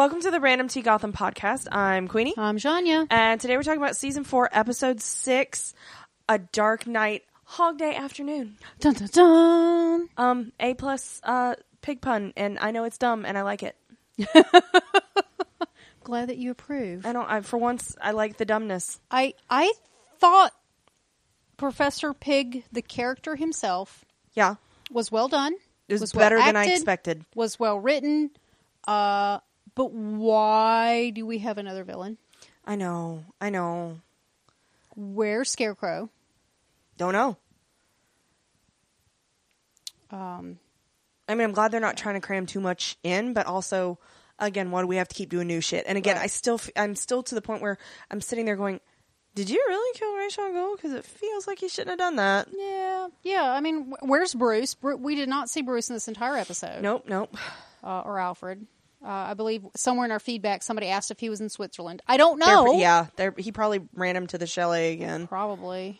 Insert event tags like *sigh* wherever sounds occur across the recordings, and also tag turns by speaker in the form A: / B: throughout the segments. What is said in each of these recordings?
A: Welcome to the Random Tea Gotham podcast. I'm Queenie,
B: I'm Janya.
A: and today we're talking about season four, episode six, A Dark Knight Hog Day Afternoon.
B: Dun dun dun.
A: Um, A plus uh pig pun, and I know it's dumb, and I like it. *laughs*
B: Glad that you approve.
A: I don't. I for once I like the dumbness.
B: I I thought Professor Pig, the character himself,
A: Yeah,
B: was well done.
A: it was,
B: Was well
A: better than I
B: acted.
A: expected.
B: Was well written. Uh, but why do we have another villain?
A: I know. I know.
B: Where's Scarecrow?
A: Don't know.
B: Um,
A: I mean, I'm glad they're not trying to cram too much in, but also, again, why do we have to keep doing new shit? And again,
B: Right.
A: I still, I'm still to the point where I'm sitting there going, "Did you really kill al Ghul? Because it feels like you shouldn't have done that."
B: yeah, yeah. I mean, where's Bruce? Bru- we did not see Bruce in this entire episode.
A: Nope, nope.
B: Uh, or Alfred. Uh, I believe somewhere in our feedback, somebody asked if he was in Switzerland. I don't
A: They're-
B: know.
A: yeah, they're, he probably ran him to the chalet again.
B: Probably.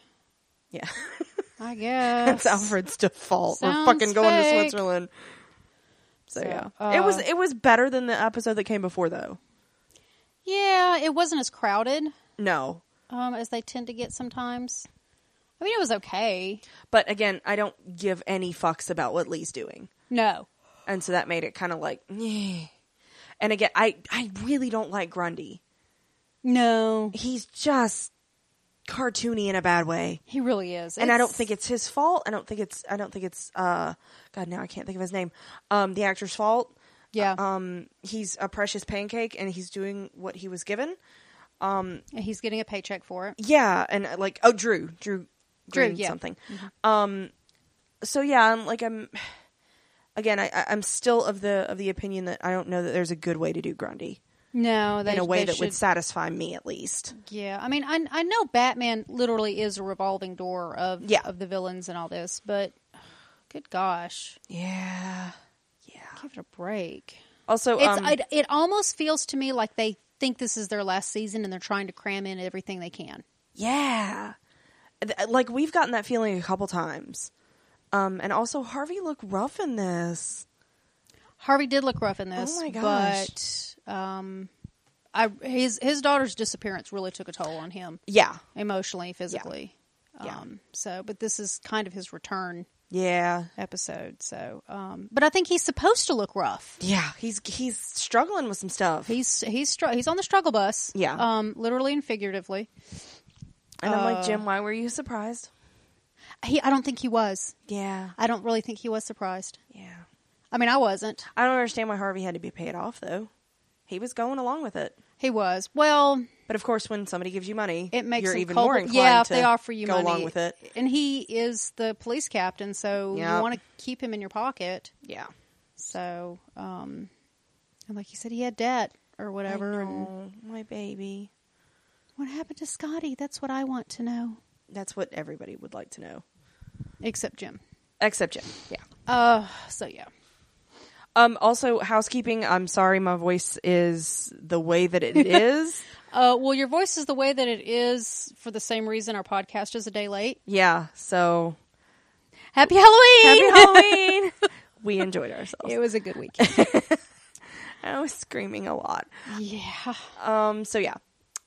A: Yeah, *laughs*
B: I *laughs* guess.
A: That's Alfred's default. We're
B: Sounds
A: fucking going to. Switzerland. So,
B: So,
A: yeah, it was
B: uh,
A: it was better than the episode that came before, though.
B: Yeah, it wasn't as crowded
A: No,
B: um, as they tend to get sometimes. I mean, it was okay.
A: but again, I don't give any fucks about what Lee's doing.
B: No.
A: and so that made it kind of like. And again i i really don't like grundy
B: No.
A: he's just cartoony in a bad way
B: He really is.
A: and i don't think it's his fault i don't think it's i don't think it's uh god now i can't think of his name um the actor's fault
B: Yeah.
A: um he's a precious pancake and he's doing what he was given
B: And he's getting a paycheck for it.
A: yeah and uh, like oh drew drew
B: Drew, yeah.
A: something um so yeah i'm like i'm again I, i'm still of the of the opinion that i don't know that there's a good way to do grundy
B: No, they,
A: in a way that
B: should,
A: would satisfy me at least.
B: Yeah, I mean, I I know Batman literally is a revolving door of
A: Yeah.
B: of the villains and all this, but good gosh,
A: Yeah. Yeah.
B: give it a break.
A: Also,
B: It's
A: um,
B: it, it almost feels to me like they think this is their last season and they're trying to cram in everything they can.
A: yeah, like we've gotten that feeling a couple times. Um, and also Harvey looked rough in this.
B: Harvey did look rough in this.
A: Oh my gosh.
B: But um, I his his daughter's disappearance really took a toll on him
A: Yeah.
B: emotionally, physically.
A: Yeah.
B: Um, so, but this is kind of his return
A: Yeah.
B: episode. So, um, but I think he's supposed to look rough.
A: Yeah. He's he's struggling with some stuff.
B: He's he's str- he's on the struggle bus.
A: Yeah.
B: Um, literally and figuratively.
A: and I'm
B: uh,
A: like, Jim, why were you surprised?
B: He I don't think he was.
A: Yeah.
B: I don't really think he was surprised.
A: Yeah.
B: I mean, I wasn't.
A: I don't understand why Harvey had to be paid off though. He was going along with it.
B: He was. Well,
A: But of course, when somebody gives you money,
B: it makes
A: you're even more inclined
B: Yeah, if
A: to
B: they offer you
A: go
B: money,
A: along with it.
B: and he is the police captain, so
A: Yeah.
B: you want to keep him in your pocket.
A: Yeah.
B: So, um, and like you said, he had debt or whatever. And
A: my baby.
B: what happened to Scotty? That's what I want to know.
A: That's what everybody would like to know,
B: Except Jim.
A: except Jim. Yeah.
B: Uh, so yeah.
A: Um. Also, housekeeping. I'm sorry, my voice is the way that it *laughs* is.
B: Uh, well, your voice is the way that it is for the same reason our podcast is a day late.
A: yeah. So
B: Happy Halloween!
A: happy Halloween. *laughs* we enjoyed ourselves.
B: it was a good weekend. *laughs*
A: I was screaming a lot.
B: yeah.
A: Um. So yeah.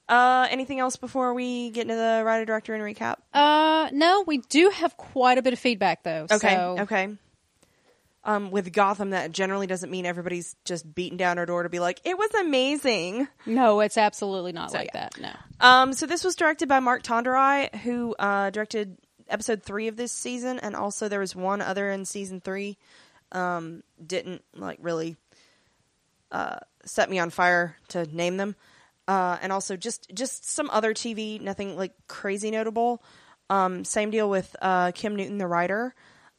A: Uh. Anything else before we get into the writer, director, and recap?
B: Uh, no, we do have quite a bit of feedback though.
A: Okay.
B: so-
A: Okay. Um, with Gotham, that generally doesn't mean everybody's just beating down our door to be like, "It was amazing."
B: No, it's absolutely not
A: So,
B: like
A: yeah.
B: that. No.
A: Um, so this was directed by Mark Tonderai, who uh, directed episode three of this season, and also there was one other in season three. Um, didn't like really uh, set me on fire to name them, uh, and also just just some other TV, nothing like crazy notable. Um, same deal with uh, Kim Newton, the writer.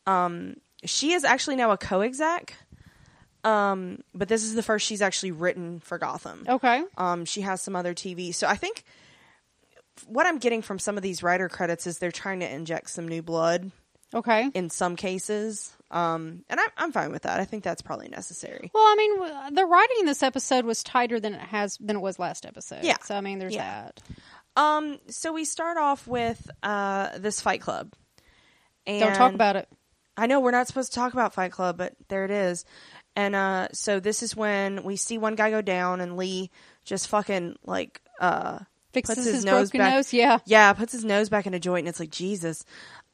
A: Um, she is actually now a co-exec. Um, but this is the first she's actually written for Gotham.
B: Okay.
A: Um, she has some other TV. So I think what I'm getting from some of these writer credits is they're trying to inject some new blood
B: Okay.
A: in some cases. Um, and I'm, I'm fine with that. I think that's probably necessary.
B: Well, I mean, the writing in this episode was tighter than it has than it was last episode.
A: Yeah.
B: So I mean, there's
A: Yeah.
B: that.
A: Um, so we start off with uh, this Fight Club. And
B: Don't talk about it.
A: I know we're not supposed to talk about Fight Club, but there it is. And uh, so this is when we see one guy go down, and Lee just fucking like uh,
B: Fixes
A: puts his,
B: his
A: nose back.
B: nose, yeah.
A: yeah, puts his nose back in a joint, and it's like Jesus.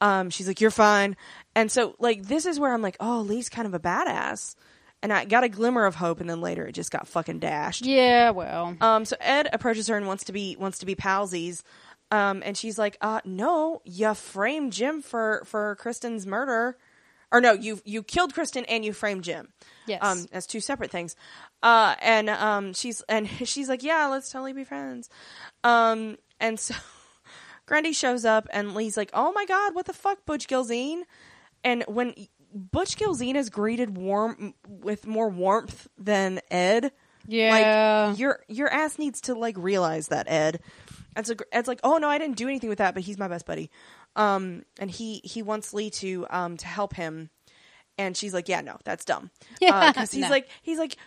A: Um, she's like, "You're fine," and so like this is where I'm like, "Oh, Lee's kind of a badass," and I got a glimmer of hope, and then later it just got fucking dashed.
B: Yeah, well.
A: Um, so Ed approaches her and wants to be wants to be palsies. Um, and she's like, uh, no, you framed Jim for for Kristen's murder, or no, you you killed Kristen and you framed Jim.
B: Yes.
A: Um, as two separate things. Uh, and um, she's and *laughs* she's like, yeah, let's totally be friends. Um, and so *laughs* Grundy shows up and Lee's like, oh my god, what the fuck, Butch Gilzean? And when Butch Gilzean is greeted warm with more warmth than Ed.
B: Yeah.
A: Like your your ass needs to like realize that Ed. And so Ed's like, oh no, I didn't do anything with that, but he's my best buddy. Um, and he he wants Lee to um to help him, and she's like, yeah, no, that's dumb. *laughs*
B: Yeah,
A: because he's
B: no.
A: like he's like,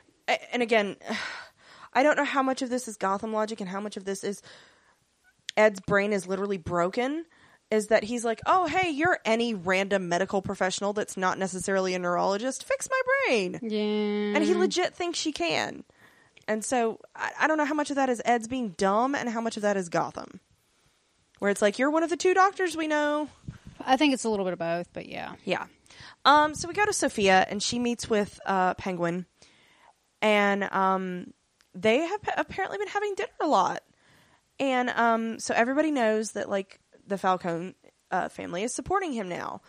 A: and again, *sighs* I don't know how much of this is Gotham logic and how much of this is Ed's brain is literally broken. Is that he's like, oh hey, you're any random medical professional that's not necessarily a neurologist. Fix my brain
B: yeah.
A: and he legit thinks she can. And so I, I don't know how much of that is Ed's being dumb and how much of that is Gotham, where it's like you're one of the two doctors we know.
B: I think it's a little bit of both, but yeah.
A: Yeah. Um. So we go to Sophia and she meets with uh, Penguin, and um, they have apparently been having dinner a lot, and um, so everybody knows that like the Falcone uh, family is supporting him now.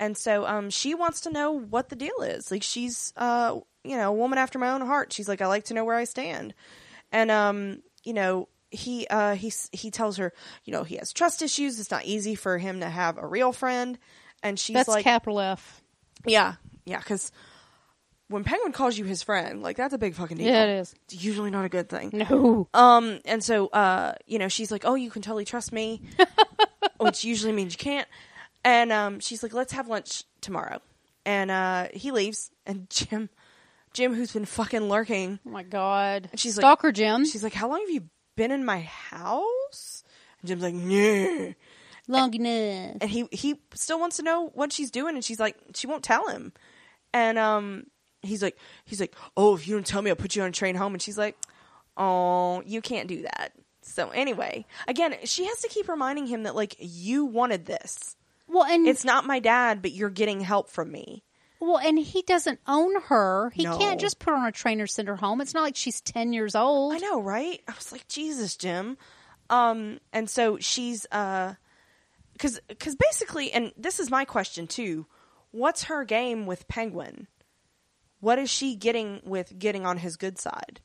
A: And so um, she wants to know what the deal is. Like she's uh, you know, a woman after my own heart. She's like, I like to know where I stand. And um, you know, he uh he he tells her, you know, he has trust issues. It's not easy for him to have a real friend. And she's
B: That's
A: like,
B: capital F.
A: yeah, yeah, because when Penguin calls you his friend, like that's a big fucking deal.
B: Yeah, it is.
A: It's usually not a good thing.
B: No.
A: Um, and so, uh, you know, she's like, "Oh, you can totally trust me," *laughs* which usually means you can't. And um, she's like, "Let's have lunch tomorrow." And uh, he leaves, and *laughs* Jim, Jim, who's been fucking lurking,
B: Oh my god.
A: she's like-
B: Stalker Jim.
A: she's like, "How long have you been in my house?" And Jim's like, "Yeah."
B: Long enough.
A: and he he still wants to know what she's doing and she's like she won't tell him and um he's like he's like oh if you don't tell me i'll put you on a train home and she's like oh you can't do that so anyway again she has to keep reminding him that like you wanted this
B: Well, and
A: it's not my dad but you're getting help from me
B: well, and he doesn't own her. He
A: No.
B: can't just put her on a train trainer, send her home. It's not like she's ten years old.
A: I know, right? I was like, Jesus, Jim. Um, and so she's uh, because because basically, and this is my question too. What's her game with Penguin? What is she getting with getting on his good side?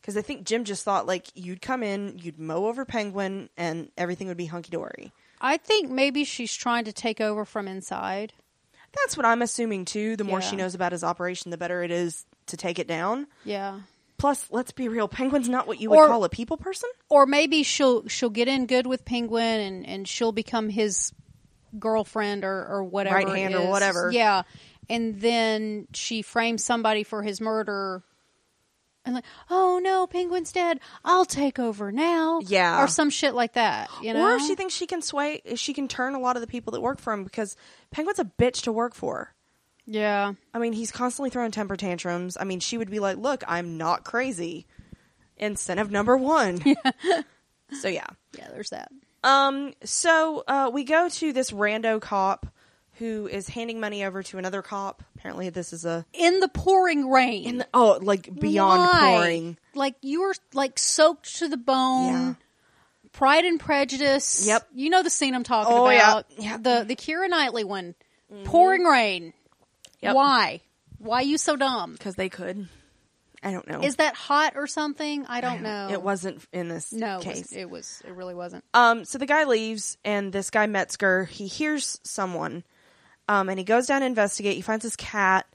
A: Because I think Jim just thought like you'd come in, you'd mow over Penguin, and everything would be hunky dory.
B: I think maybe she's trying to take over from inside.
A: That's what I'm assuming too. The more she knows about his operation, the better it is to take it down.
B: Yeah.
A: Plus, let's be real, Penguin's not what you would
B: Or-
A: call a people person.
B: Or maybe she'll she'll get in good with Penguin and, and she'll become his girlfriend or, or whatever.
A: Right hand or whatever.
B: Yeah. And then she frames somebody for his murder and like, oh no, Penguin's dead. I'll take over now.
A: Yeah.
B: Or some shit like that. You know?
A: Or if she thinks she can sway, she can turn a lot of the people that work for him because Penguin's a bitch to work for.
B: Yeah.
A: I mean, he's constantly throwing temper tantrums. I mean, she would be like, "Look, I'm not crazy." Incentive number one. *laughs* so yeah.
B: Yeah, there's that.
A: Um. So uh, we go to this rando cop who is handing money over to another cop. Apparently, this is a
B: In the pouring rain.
A: in the, oh, like beyond
B: Why?
A: pouring.
B: Like you were like soaked to the bone.
A: Yeah.
B: Pride and Prejudice.
A: Yep.
B: You know the scene I'm talking
A: Oh,
B: about.
A: Yeah. Mm-hmm.
B: The the Keira Knightley one. Pouring rain.
A: Yep.
B: Why? Why you so dumb?
A: Because they could. I don't know.
B: Is that hot or something? I
A: I
B: don't know.
A: It wasn't in this
B: No, it
A: case.
B: was, it was. It really wasn't.
A: Um, so the guy leaves, and this guy Metzger, he hears someone, um, and he goes down to investigate. He finds his cat,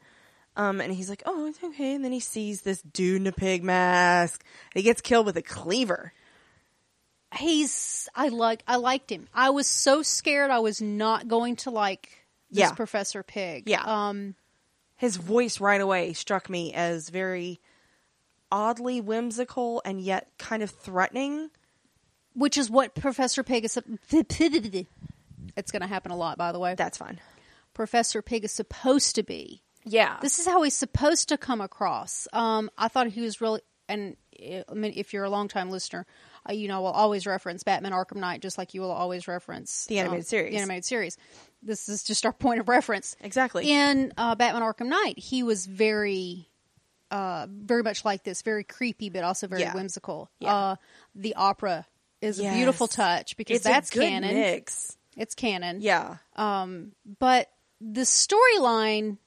A: um, and he's like, "Oh, it's okay." And then he sees this dude in a pig mask. He gets killed with a cleaver.
B: He's. I like. I liked him. I was so scared. I was not going to like this
A: Yeah.
B: Professor Pig.
A: Yeah.
B: Um.
A: His voice right away struck me as very oddly whimsical and yet kind of threatening.
B: Which is what Professor Pig is. *laughs* It's going to happen a lot, by the way.
A: That's fine.
B: Professor Pig is supposed to be.
A: Yeah.
B: This is how he's supposed to come across. Um, I thought he was really, and uh, I mean, if you're a longtime listener, uh, you know, will always reference Batman Arkham Knight, just like you will always reference
A: The animated
B: um,
A: series.
B: The animated series. This is just our *laughs* point of reference.
A: Exactly.
B: In uh, Batman Arkham Knight, he was very, uh, very much like this, very creepy, but also very
A: Yeah.
B: whimsical.
A: Yeah.
B: Uh, the opera is a beautiful touch because
A: it's
B: that's canon.
A: mix.
B: It's canon.
A: Yeah.
B: Um, but the storyline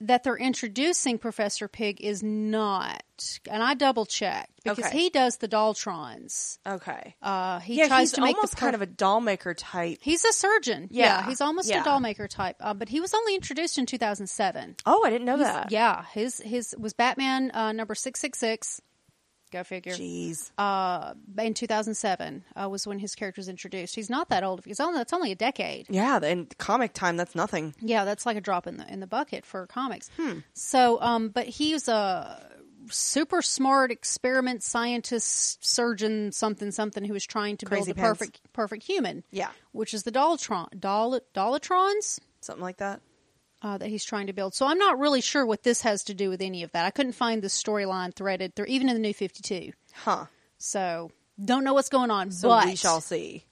B: that they're introducing Professor Pig is not, and I double checked because
A: Okay.
B: he does the Dollotrons.
A: Okay.
B: Uh, he
A: yeah,
B: tries to make
A: almost kind of a doll maker type.
B: He's a surgeon. Yeah,
A: Yeah,
B: he's almost
A: yeah.
B: a doll maker type. Uh, but he was only introduced in 2007.
A: Oh, I didn't know
B: He's-
A: that.
B: Yeah, his his was Batman uh, number six six six. Go figure.
A: Jeez.
B: Uh, in 2007 uh, was when his character was introduced. He's not that old. He's only that's only a decade.
A: Yeah, in comic time, that's nothing.
B: Yeah, that's like a drop in the in the bucket for comics.
A: Hmm.
B: So, um, but he's a super smart experiment scientist, surgeon, something something who was trying to
A: Crazy
B: build the
A: pants.
B: perfect perfect human.
A: Yeah.
B: which is the Dollotron, Doll, Dollotrons
A: Something like that.
B: Uh, that he's trying to build. So I'm not really sure what this has to do with any of that. I couldn't find the storyline threaded through, even in the New Fifty Two.
A: Huh.
B: So don't know what's going on.
A: So
B: but
A: we shall see.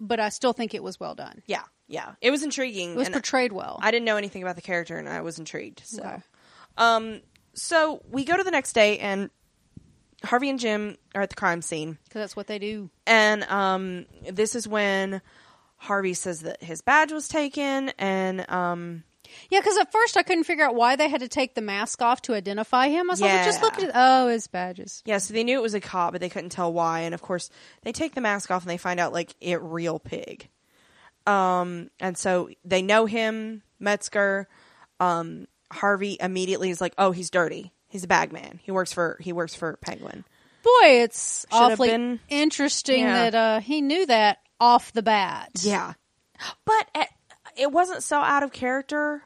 B: but I still think it was well done.
A: Yeah. Yeah. It was intriguing.
B: It was portrayed well.
A: I didn't know anything about the character and I was intrigued. So
B: Okay.
A: um so we go to the next day and Harvey and Jim are at the crime scene.
B: because that's what they do.
A: And um this is when Harvey says that his badge was taken and um
B: Yeah, because at first I couldn't figure out why they had to take the mask off to identify him. I was like, just look at oh his badges.
A: yeah, so they knew it was a cop, but they couldn't tell why. And of course, they take the mask off and they find out like it real pig. Um, and so they know him, Metzger. Um, Harvey immediately is like, "Oh, he's dirty. He's a bag man. He works for he works for Penguin."
B: Boy, it's
A: Should
B: awfully
A: been-
B: interesting
A: Yeah.
B: that uh, he knew that off the bat.
A: Yeah, but it, it wasn't so out of character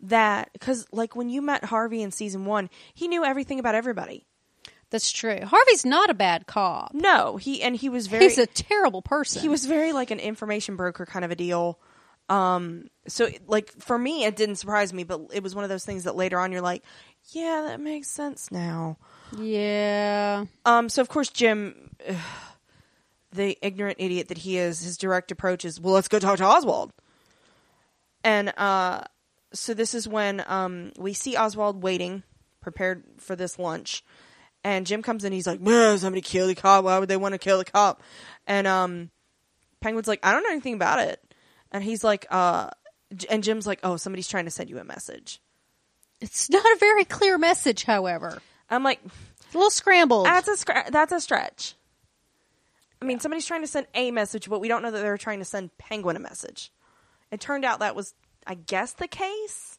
A: that because like when you met Harvey in season one, he knew everything about everybody.
B: that's true. Harvey's not a bad cop.
A: No, he and he was very
B: He's a terrible person.
A: he was very like an information broker kind of a deal. Um, so like for me, it didn't surprise me, but it was one of those things that later on you're like, yeah, that makes sense now.
B: Yeah.
A: Um, so of course Jim, ugh, the ignorant idiot that he is, his direct approach is, well, let's go talk to Oswald. And uh, so this is when um we see Oswald waiting, prepared for this lunch, and Jim comes in. He's like, "Man, somebody kill the cop. Why would they want to kill the cop?" And um, Penguin's like, "I don't know anything about it." And he's like, "Uh," and Jim's like, "Oh, somebody's trying to send you a message."
B: It's not a very clear message, however.
A: I'm like,
B: It's a little scrambled.
A: That's a scra- that's a stretch. I mean, somebody's trying to send a message, but we don't know that they're trying to send Penguin a message. It turned out that was, I guess, the case.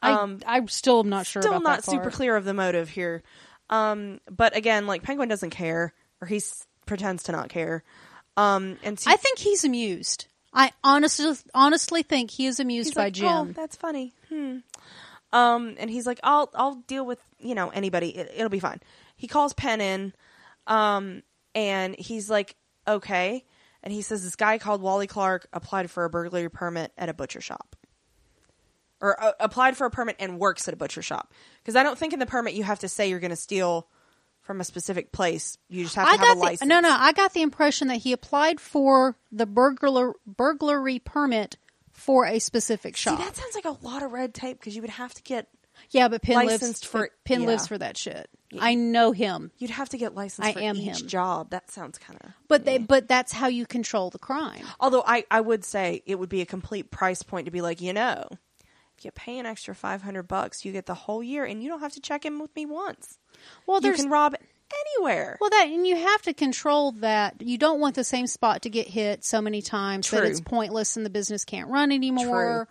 A: Um,
B: I, I still am not sure
A: Still
B: about
A: not super clear of the motive here. Um, but again, like Penguin doesn't care, or he pretends to not care. Um, and so
B: I think he's amused. I honestly honestly think he is amused by
A: like,
B: Jim.
A: "Oh, that's funny." Hmm. Um, and he's like, "I'll I'll deal with you know anybody. It, it'll be fine." He calls Penn in, um, and he's like, "Okay." And he says this guy called Wally Clark applied for a burglary permit at a butcher shop, or uh, applied for a permit and works at a butcher shop. Because I don't think in the permit you have to say you're going to steal from a specific place. You just have to
B: I
A: have a
B: the,
A: license.
B: no, no. I got the impression that he applied for the burglar burglary permit for a specific
A: See,
B: shop.
A: that sounds like a lot of red tape because you would have to get
B: yeah, but Penn lives
A: for-
B: Penn
A: yeah.
B: lives for that shit. I know him,
A: you'd have to get licensed
B: I
A: for
B: am
A: each
B: him.
A: job. That sounds kind of
B: but they but that's how you control the crime.
A: Although I, I would say it would be a complete price point to be like, you know, if you pay an extra five hundred bucks, you get the whole year, and you don't have to check in with me once.
B: Well,
A: you
B: there's
A: can rob anywhere.
B: well that and you have to control that. You don't want the same spot to get hit so many times that it's pointless and the business can't run anymore.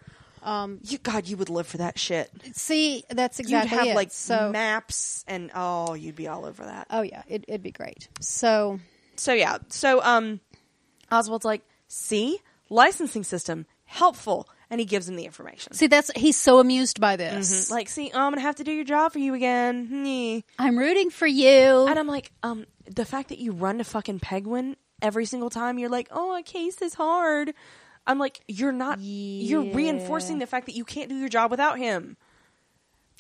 A: You God, you would live for that shit.
B: See, that's exactly
A: you'd have
B: it.
A: like
B: so.
A: maps, and oh, you'd be all over that.
B: oh yeah, it, it'd be great. So
A: So yeah, so um, Oswald's like, see, licensing system helpful, and he gives him the information.
B: see, that's he's so amused by this.
A: Like, see, oh, I'm gonna have to do your job for you again.
B: I'm rooting for you.
A: And I'm like, um, the fact that you run to fucking Penguin every single time, you're like, oh, a case is hard. I'm like, you're not. You're reinforcing the fact that you can't do your job without him.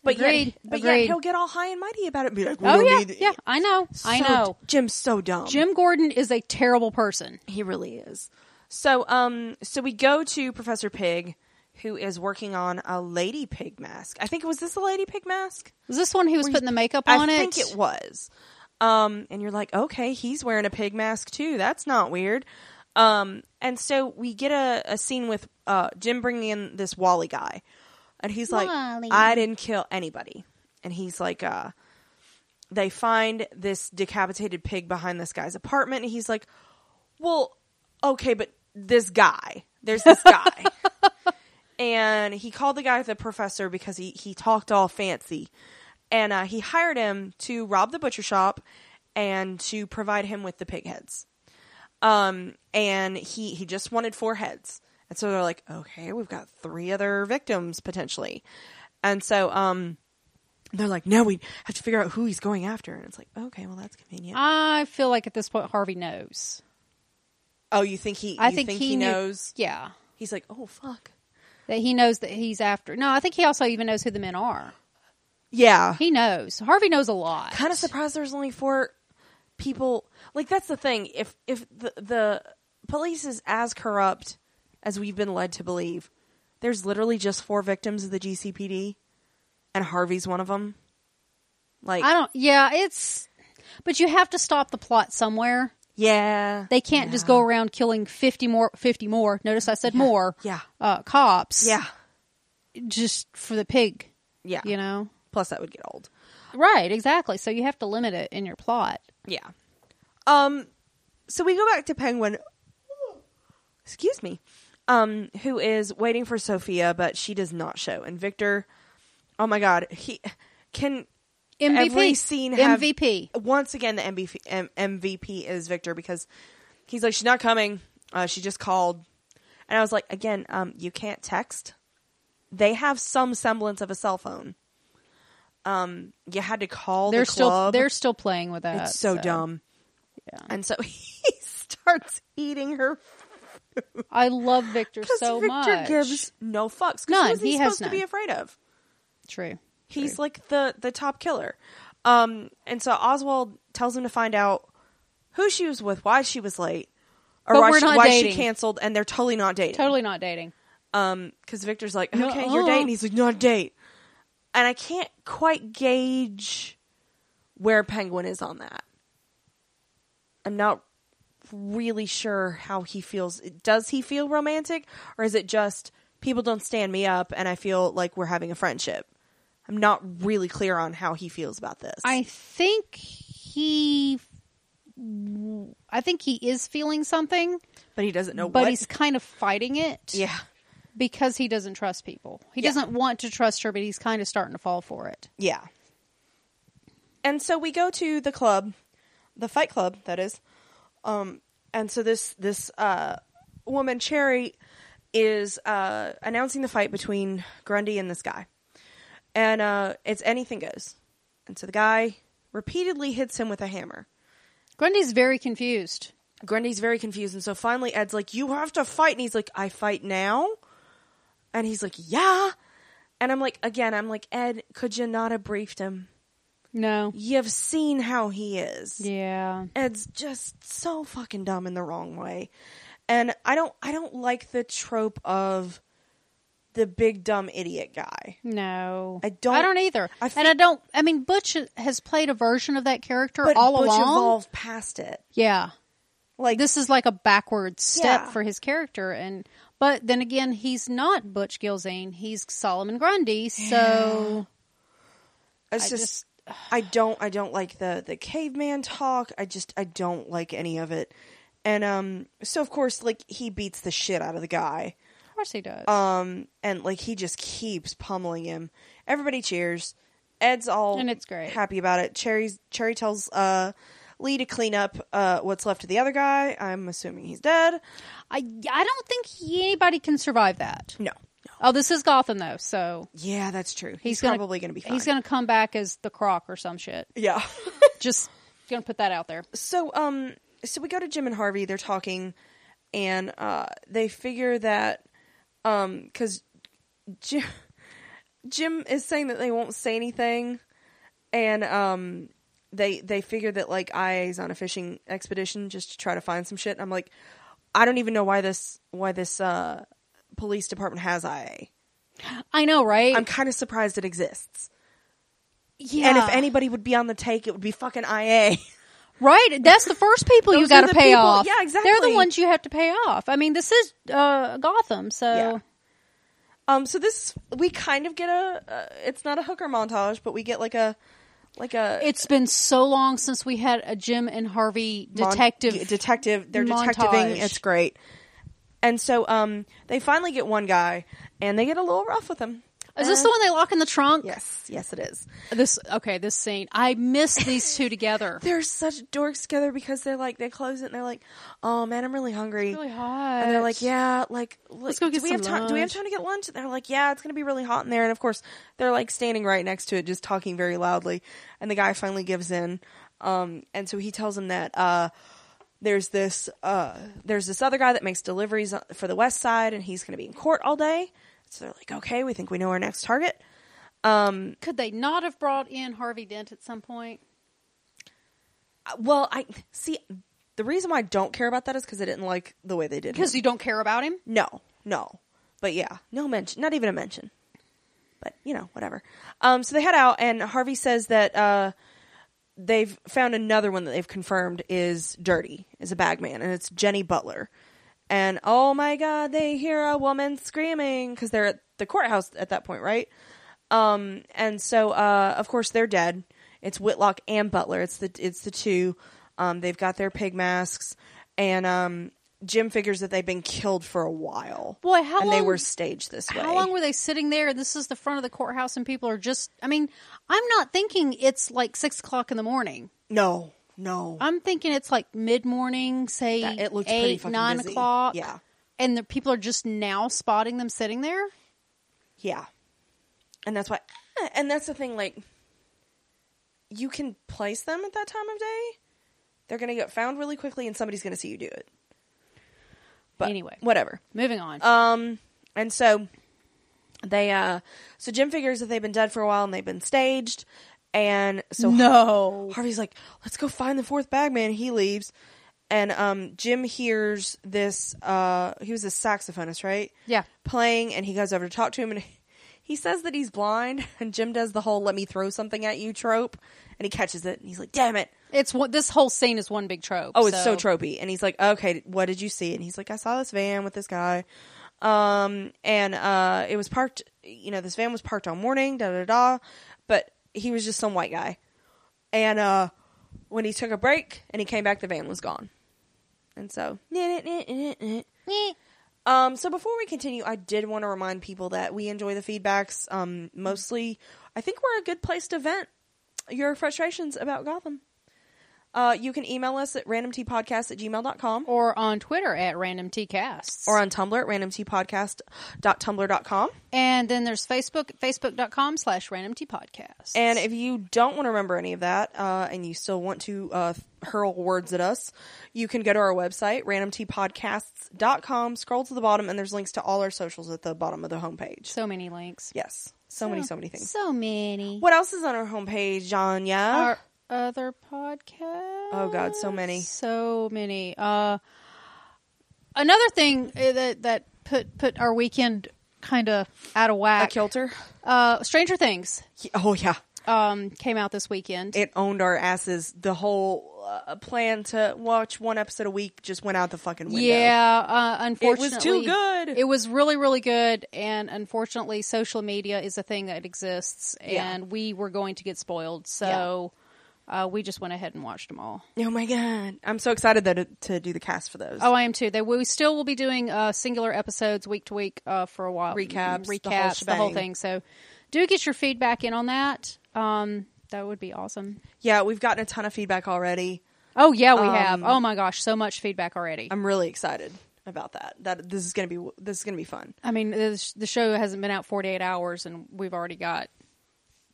A: But
B: Agreed.
A: yet, but yet
B: Agreed.
A: he'll get all high and mighty about it. And be like, we
B: Oh yeah,
A: need-
B: yeah. I know. I know.
A: Jim's so dumb.
B: Jim Gordon is a terrible person.
A: He really is. So, um, so we go to Professor Pig, who is working on a lady pig mask. I think was this a lady pig mask?
B: Was this one he was putting the makeup
A: I
B: on it?
A: I think it was. Um, and you're like, okay, he's wearing a pig mask too. That's not weird. Um, and so we get a, a scene with uh, Jim bringing in this Wally guy, and he's like,
B: Wally.
A: I didn't kill anybody. And he's like, uh, they find this decapitated pig behind this guy's apartment, and he's like, well, okay, but this guy, there's this guy. *laughs* and he called the guy the professor because he, he talked all fancy. And uh, he hired him to rob the butcher shop and to provide him with the pig heads. Um, and he, he just wanted four heads. And so they're like, okay, we've got three other victims potentially. And so um, they're like, no, we have to figure out who he's going after. And it's like, okay, well, that's convenient.
B: I feel like at this point Harvey knows.
A: oh, you think he,
B: I
A: you
B: think,
A: think,
B: he,
A: he,
B: knew-
A: knows?
B: Yeah,
A: He's like, oh, fuck.
B: that he knows that he's after. No, I think he also even knows who the men are.
A: Yeah.
B: He knows. Harvey knows a lot.
A: kind of surprised there's only four people. Like that's the thing. If if the the police is as corrupt as we've been led to believe, there's literally just four victims of the GCPD, and Harvey's one of them. Like,
B: I don't. Yeah, it's. But you have to stop the plot somewhere.
A: yeah,
B: They can't just go around killing fifty more. Fifty more. Notice I said more.
A: Yeah,
B: Uh, cops.
A: yeah,
B: Just for the pig.
A: yeah.
B: You know.
A: Plus, that would get old.
B: Right. Exactly. So you have to limit it in your plot.
A: Yeah. Um. So we go back to Penguin. Excuse me. Um, who is waiting for Sophia, but she does not show. And Victor, oh my god, he can
B: MVP.
A: every scene have
B: MVP.
A: once again the MVP M- MVP is Victor because he's like she's not coming. Uh, she just called, and I was like, again, um, you can't text. They have some semblance of a cell phone. Um, you had to call
B: They're
A: the
B: still they're still playing with that.
A: it's so, dumb.
B: Yeah.
A: And so *laughs* he starts eating her
B: I love Victor *laughs* so
A: Victor
B: much.
A: Victor gives no fucks.
B: None.
A: He,
B: He has
A: supposed to be afraid of?
B: True.
A: He's
B: True.
A: like the the top killer. Um, and so Oswald tells him to find out who she was with, why she was late, or
B: But
A: why, she, why she canceled, and they're totally not dating.
B: totally not dating.
A: Um, because Victor's like,
B: No,
A: okay, you're
B: uh-uh.
A: dating. He's like, not a date. And I can't quite gauge where Penguin is on that. I'm not really sure how he feels. Does he feel romantic, or is it just people don't stand me up, and I feel like we're having a friendship? I'm not really clear on how he feels about this.
B: I think he. I think he is feeling something,
A: but he doesn't know
B: but
A: what.
B: he's kind of fighting it
A: yeah,
B: because he doesn't trust people. He
A: Yeah.
B: doesn't want to trust her, but he's kind of starting to fall for it.
A: Yeah. And so we go to the club, the fight club, that is. Um, and so this this uh, woman Cherry is uh, announcing the fight between Grundy and this guy, and uh, it's anything goes. And so the guy repeatedly hits him with a hammer.
B: Grundy's very confused.
A: Grundy's very confused, and so finally Ed's like, "You have to fight," and he's like, "I fight now," and he's like, "Yeah," and I'm like, again, I'm like, Ed, could you not have briefed him?
B: No.
A: You've seen how he is.
B: Yeah.
A: Ed's just so fucking dumb in the wrong way. And I don't I don't like the trope of the big dumb idiot guy.
B: No.
A: I don't-
B: I don't either.
A: I
B: and I don't. I mean, Butch has played a version of that character
A: But
B: all
A: Butch
B: along.
A: evolved past it.
B: Yeah.
A: Like
B: this is like a backward step
A: Yeah.
B: for his character and but then again he's not butch gilzean he's solomon grundy so
A: it's
B: I
A: just,
B: just-
A: I don't I don't like the the caveman talk. I just I don't like any of it. And um so of course like he beats the shit out of the guy.
B: of course he does
A: Um and like he just keeps pummeling him. Everybody cheers. Ed's all
B: And it's great.
A: happy about it. Cherry's Cherry tells uh Lee to clean up uh what's left of the other guy. I'm assuming he's dead.
B: I, I don't think he, anybody can survive that
A: No. No.
B: oh this is gotham though so
A: Yeah, that's true. He's,
B: he's, gonna,
A: probably going to be fine.
B: he's gonna come back as the croc or some shit
A: Yeah. *laughs*
B: just gonna put that out there
A: so um so we go to Jim and Harvey. They're talking and uh, they figure that um because Jim, *laughs* Jim is saying that they won't say anything, and um, they they figure that like IA is on a fishing expedition just to try to find some shit. I'm like, I don't even know why this why this uh, police department has IA.
B: I know, right?
A: I'm kind of surprised it exists.
B: yeah.
A: And if anybody would be on the take, it would be fucking IA.
B: Right, that's the first people you got to pay
A: people-
B: off.
A: yeah, exactly.
B: They're the ones you have to pay off. I mean, this is uh, Gotham, so
A: Yeah. Um, so this we kind of get a. Uh, it's not a hooker montage, but we get like a, like a
B: it's been so long since we had a Jim and Harvey detective.
A: d- detective. They're
B: montage.
A: detectiving. It's great. And so, um, they finally get one guy, and they get a little rough with him.
B: Is this the one they lock in the trunk?
A: Yes, yes, it is.
B: This okay. This scene, I miss these two together. *laughs*
A: They're such dorks together because they're like they close it and they're like, "Oh man, I'm really hungry."
B: really hot.
A: And they're like, "Yeah, like, let's
B: go
A: do
B: get
A: we have time? Do we have time to get lunch?" And they're like, "Yeah, it's gonna be really hot in there." And of course, they're like standing right next to it, just talking very loudly. And the guy finally gives in, um, and so he tells him that uh, there's this uh, there's this other guy that makes deliveries for the West Side, and he's gonna be in court all day. So they're like, "Okay, we think we know our next target."
B: Could they not have brought in Harvey Dent at some point?
A: Uh, Well, I see. The reason why I don't care about that is because I didn't like the way they did.
B: Because you don't care about him.
A: No, no. But yeah, no mention, not even a mention. But you know, whatever. Um, so they head out, and Harvey says that uh, they've found another one that they've confirmed is dirty, is a bagman, and it's Jenny Butler. And oh my god, they hear a woman screaming because they're at the courthouse at that point, right? Um, and so uh, of course they're dead. It's Whitlock and Butler. It's the it's the two. Um, they've got their pig masks, and um, Jim figures that they've been killed for a while.
B: Boy, how
A: and they were staged this way.
B: How long were they sitting there? This is the front of the courthouse, and people are just. I mean, I'm not thinking it's like six o'clock in the morning.
A: no, no.
B: I'm thinking it's like mid morning, say
A: That- it looks pretty
B: eight,
A: fucking
B: nine
A: busy.
B: o'clock.
A: Yeah.
B: and the people are just now spotting them sitting there.
A: Yeah. And that's why and that's the thing like you can place them at that time of day. They're going to get found really quickly and somebody's going to see you do it. But
B: Anyway.
A: whatever.
B: Moving on.
A: Um and so they uh so Jim figures that they've been dead for a while and they've been staged and so
B: no,
A: Harvey's like, "Let's go find the fourth bagman." He leaves, and um, Jim hears this. Uh, he was a saxophonist, right?
B: Yeah.
A: playing, and he goes over to talk to him, and *laughs* he says that he's blind. *laughs* And Jim does the whole "let me throw something at you" trope, and he catches it, and he's like, "Damn it!"
B: it's what this whole scene is one big trope.
A: Oh, it's so tropey. And he's like, "Okay, what did you see?" And he's like, "I saw this van with this guy." Um, and uh, it was parked. You know, this van was parked all morning. Da da da. But he was just some white guy. And uh, when he took a break and he came back, the van was gone. And so, um, so before we continue, I did want to remind people that we enjoy the feedbacks. Um, mostly, I think we're a good place to vent your frustrations about Gotham. Uh, you can email us at randomtpodcast at gmail.com
B: Or on Twitter at randomtcasts.
A: Or on Tumblr at randomtpodcast.tumblr.com.
B: and then there's Facebook, at facebook.com slash Random T Podcast.
A: And if you don't want to remember any of that, uh, and you still want to uh, hurl words at us, you can go to our website, randomtpodcasts.com, scroll to the bottom, and there's links to all our socials at the bottom of the homepage.
B: so many links.
A: Yes. So many, so many things.
B: So many.
A: What else is on our homepage, Janya?
B: Our other podcast.
A: Oh, God, so many.
B: So many. Uh, another thing uh, that that put put our weekend kind of out of
A: A
B: whack.
A: kilter?
B: Uh, Stranger Things
A: Oh, yeah.
B: um, came out this weekend.
A: It owned our asses. The whole uh, plan to watch one episode a week just went out the fucking window.
B: Yeah, uh, unfortunately,
A: It was too good.
B: It was really, really good, and unfortunately, social media is a thing that exists,
A: Yeah.
B: and we were going to get spoiled, so uh, we just went ahead and watched them all.
A: Oh my god! I'm so excited though to, to do the cast for those.
B: Oh, I am too. They we still will be doing uh, singular episodes week to week uh, for a while.
A: Recaps, the whole
B: recaps, the whole, thing. So, do get your feedback in on that. Um, that would be awesome.
A: yeah, we've gotten a ton of feedback already.
B: Oh yeah, we have.
A: Um,
B: Oh my gosh, so much feedback already.
A: I'm really excited about that. That this is gonna be this is gonna be fun.
B: I mean, the the show hasn't been out 48 hours, and we've already got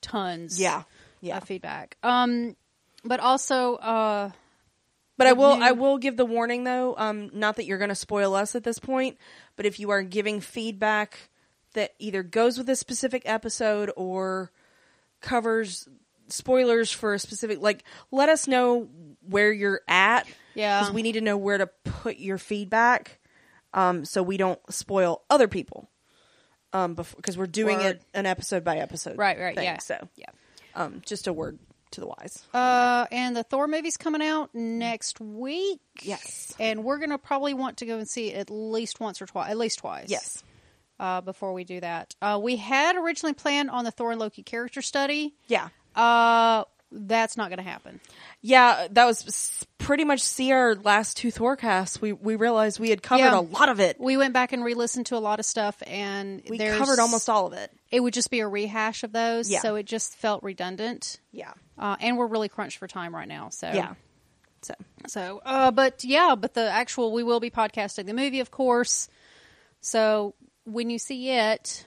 B: tons.
A: Yeah, yeah.
B: feedback. Um, but also, uh,
A: But I will I will give the warning though, um, not that you're going to spoil us at this point, but if you are giving feedback that either goes with a specific episode or covers spoilers for a specific like let us know where you're at
B: Yeah.
A: because we need to know where to put your feedback um, so we don't spoil other people um because we're doing
B: Word.
A: it an episode by episode
B: Right, right,
A: thing,
B: yeah.
A: so
B: Yeah.
A: Um just a word to the wise
B: Uh, and the Thor movie's coming out next week.
A: Yes.
B: And we're gonna probably want to go and see it at least once or twice, at least twice.
A: yes
B: Uh, before we do that, uh, we had originally planned on the Thor and Loki character study.
A: yeah
B: Uh, that's not going to happen.
A: Yeah, that was pretty much see our last two Thorcasts. We we realized we had covered
B: Yeah.
A: a lot of it.
B: We went back and re-listened to a lot of stuff, and
A: We
B: there's-
A: covered almost all of it.
B: It would just be a rehash of those,
A: Yeah.
B: so it just felt redundant.
A: Yeah,
B: Uh, and we're really crunched for time right now. So
A: yeah. So
B: So, uh, but yeah, but the actual we will be podcasting the movie, of course. So when you see it,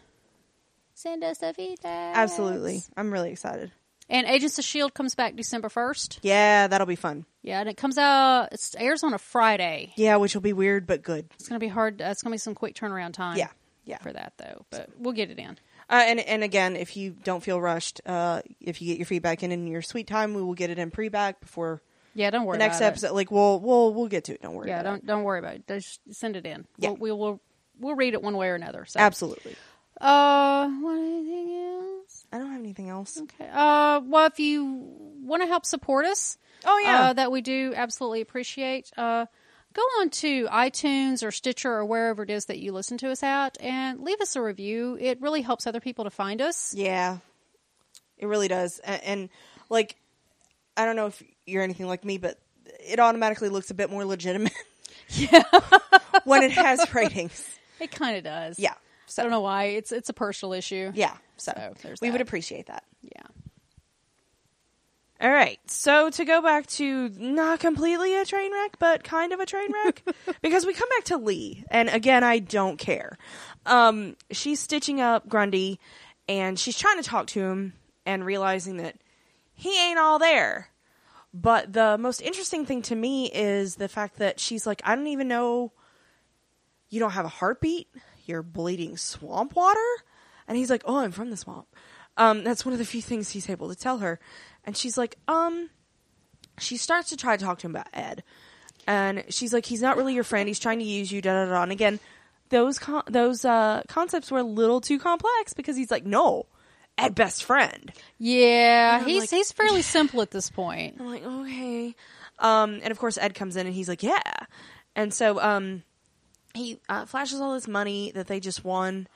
B: send us the feedback.
A: absolutely, I'm really excited.
B: And Agents of Shield comes back December first.
A: Yeah, that'll be fun.
B: Yeah, and it comes out. It airs on a Friday.
A: Yeah, which will be weird but good.
B: It's gonna be hard. Uh, it's gonna be some quick turnaround time.
A: Yeah, yeah.
B: for that though, but we'll get it in.
A: Uh, and and again, if you don't feel rushed, uh, if you get your feedback in in your sweet time, we will get it in pre back before
B: Yeah, don't worry.
A: the next
B: about it.
A: episode. Like we'll we'll we'll get to it. Don't worry.
B: Yeah, don't don't worry about it. Just send it in.
A: Yeah.
B: we'll, we'll we'll we'll read it one way or another. So.
A: Absolutely.
B: Uh, what anything else?
A: I don't have anything else.
B: Okay. Uh, well, if you want to help support us,
A: Oh yeah.
B: uh, that we do absolutely appreciate. Uh, go on to iTunes or Stitcher or wherever it is that you listen to us at, and leave us a review. It really helps other people to find us.
A: Yeah, it really does. And, and like, I don't know if you're anything like me, but it automatically looks a bit more legitimate. *laughs* Yeah, *laughs* when it has ratings.
B: It kind of does.
A: Yeah. So
B: I don't know why. It's it's a personal issue.
A: Yeah. So,
B: So, there's
A: we
B: that.
A: would appreciate that.
B: Yeah.
A: All right. So to go back to not completely a train wreck, but kind of a train wreck, *laughs* because we come back to Lee, and again, I don't care. Um, she's stitching up Grundy, and she's trying to talk to him, and realizing that he ain't all there. But the most interesting thing to me is the fact that she's like, I don't even know. You don't have a heartbeat. You're bleeding swamp water, and he's like, Oh, I'm from the swamp. Um, that's one of the few things he's able to tell her. And she's like, um, she starts to try to talk to him about Ed. And she's like, he's not really your friend. He's trying to use you, da da da. And again, those con- those uh, concepts were a little too complex because he's like, no, Ed, best friend.
B: Yeah, he's
A: like-
B: he's fairly simple at this point.
A: I'm like, okay. Um, and of course, Ed comes in and he's like, yeah. And so um, he uh, flashes all this money that they just won.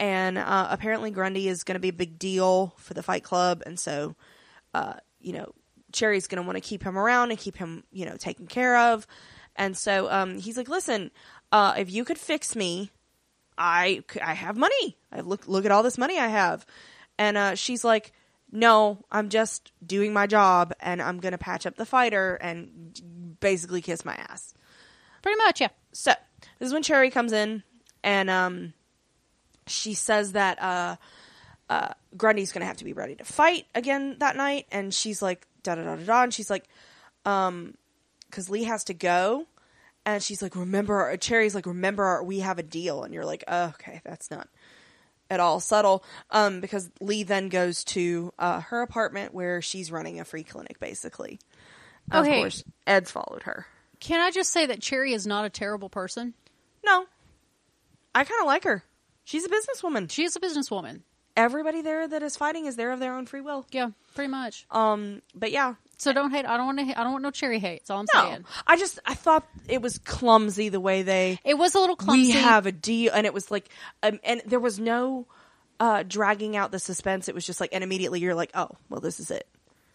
A: And uh, apparently, Grundy is going to be a big deal for the Fight Club. And so, uh, you know, Cherry's going to want to keep him around and keep him, you know, taken care of. And so um, he's like, listen, uh, if you could fix me, I I have money. I look look at all this money I have. And uh, she's like, no, I'm just doing my job and I'm going to patch up the fighter and basically kiss my ass.
B: Pretty much, yeah.
A: So this is when Cherry comes in and um, she says that uh, uh, Grundy's going to have to be ready to fight again that night. And she's like, da da da da da. And she's like, um, because Lee has to go. And she's like, remember, our, Cherry's like, remember, our, we have a deal. And you're like, oh, okay, that's not at all subtle. Um, because Lee then goes to uh, her apartment where she's running a free clinic, basically. Of
B: Okay.
A: course, Ed's followed her.
B: Can I just say that Cherry is not a terrible person?
A: No. I kind of like her. She's a businesswoman.
B: She is a businesswoman.
A: Everybody there that is fighting is there of their own free will.
B: Yeah, pretty much.
A: Um, but yeah.
B: So don't hate. I don't want to. I don't want no Cherry hate. That's all I'm
A: No.
B: saying.
A: I just I thought it was clumsy the way they
B: It was a little clumsy.
A: we have a deal and it was like um, and there was no uh dragging out the suspense. It was just like and immediately you're like, "Oh, well this is it."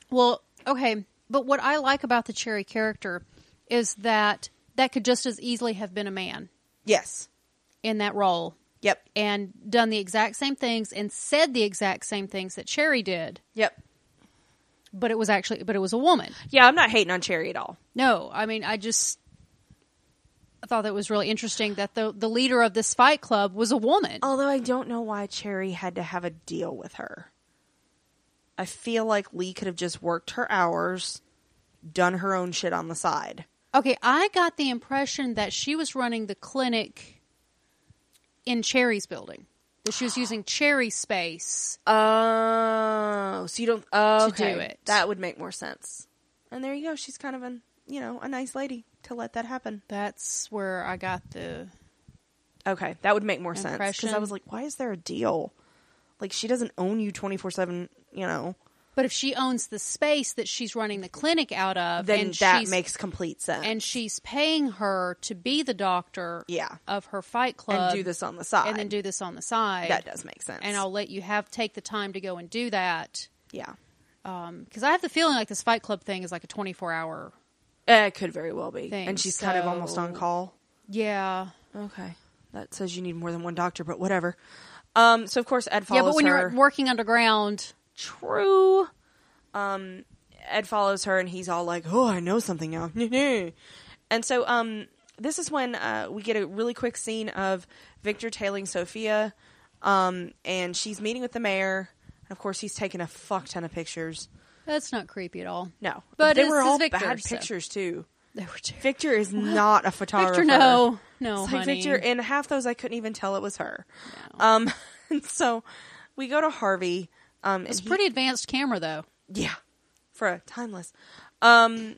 B: Well, okay, but what I like about the Cherry character is that that could just as easily have been a man
A: Yes.
B: in that role
A: Yep.
B: and done the exact same things and said the exact same things that Cherry did,
A: Yep.
B: but it was actually but it was a woman.
A: Yeah, I'm not hating on Cherry at all.
B: No, I mean I just I thought that was really interesting that the the leader of this fight club was a woman.
A: Although I don't know why Cherry had to have a deal with her. I feel like Lee could have just worked her hours, done her own shit on the side.
B: Okay, I got the impression that she was running the clinic in Cherry's building. That she was using Cherry space.
A: Oh, so you don't oh,
B: do
A: okay.
B: it.
A: That would make more sense. And there you go. She's kind of an you know a nice lady to let that happen.
B: That's where I got the
A: Okay, that would make more sense because I was like, why is there a deal? Like she doesn't own you twenty four seven. You know,
B: But if she owns the space that she's running the clinic out of,
A: then that
B: she's,
A: makes complete sense.
B: and she's paying her to be the doctor
A: yeah,
B: of her fight club
A: and do this on the side.
B: and then do this on the side.
A: that does make sense.
B: and I'll let you have take the time to go and do that.
A: yeah,
B: Because I have the feeling like this fight club thing is like a twenty four hour.
A: Eh, it could very well be.
B: Thing,
A: and she's kind of almost on call.
B: Yeah,
A: Okay, that says you need more than one doctor, but whatever. Um, so of course Ed follows
B: yeah. But when
A: her.
B: you're working underground,
A: True. Um, Ed follows her and he's all like, "Oh, I know something now." *laughs* and so, um, this is when uh, we get a really quick scene of Victor tailing Sophia, um, and she's meeting with the mayor. And of course, he's taking a fuck ton of pictures.
B: that's not creepy at all.
A: No,
B: But
A: they were all
B: Victor,
A: bad
B: so-
A: pictures too.
B: They were terrible.
A: Victor is not a photographer.
B: Victor, no, no,
A: It's like
B: honey.
A: Victor, and half those I couldn't even tell it was her. Um, *laughs* and so we go to Harvey. Um,
B: It's
A: he-
B: pretty advanced camera though.
A: Yeah, for a timeless. Um,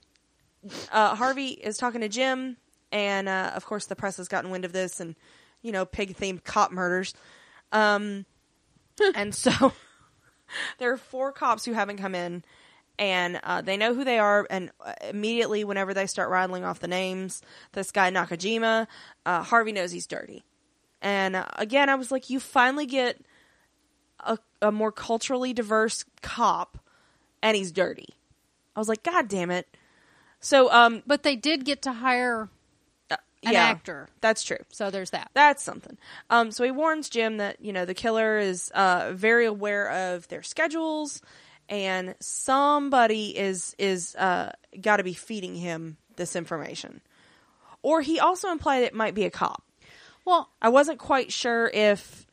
A: uh, Harvey is talking to Jim, and uh, of course the press has gotten wind of this, and you know pig themed cop murders. Um, *laughs* and so *laughs* there are four cops who haven't come in, and uh, they know who they are. And uh, immediately, whenever they start rattling off the names, this guy Nakajima, uh, Harvey knows he's dirty. And uh, again, I was like, you finally get a, a more culturally diverse cop and he's dirty. I was like, God damn it. So, um,
B: But they did get to hire
A: uh,
B: an
A: yeah,
B: actor,
A: That's true.
B: so there's that.
A: That's something. Um, so he warns Jim that, you know, the killer is uh, very aware of their schedules and somebody is, is uh, got to be feeding him this information. Or he also implied it might be a cop.
B: Well,
A: I wasn't quite sure if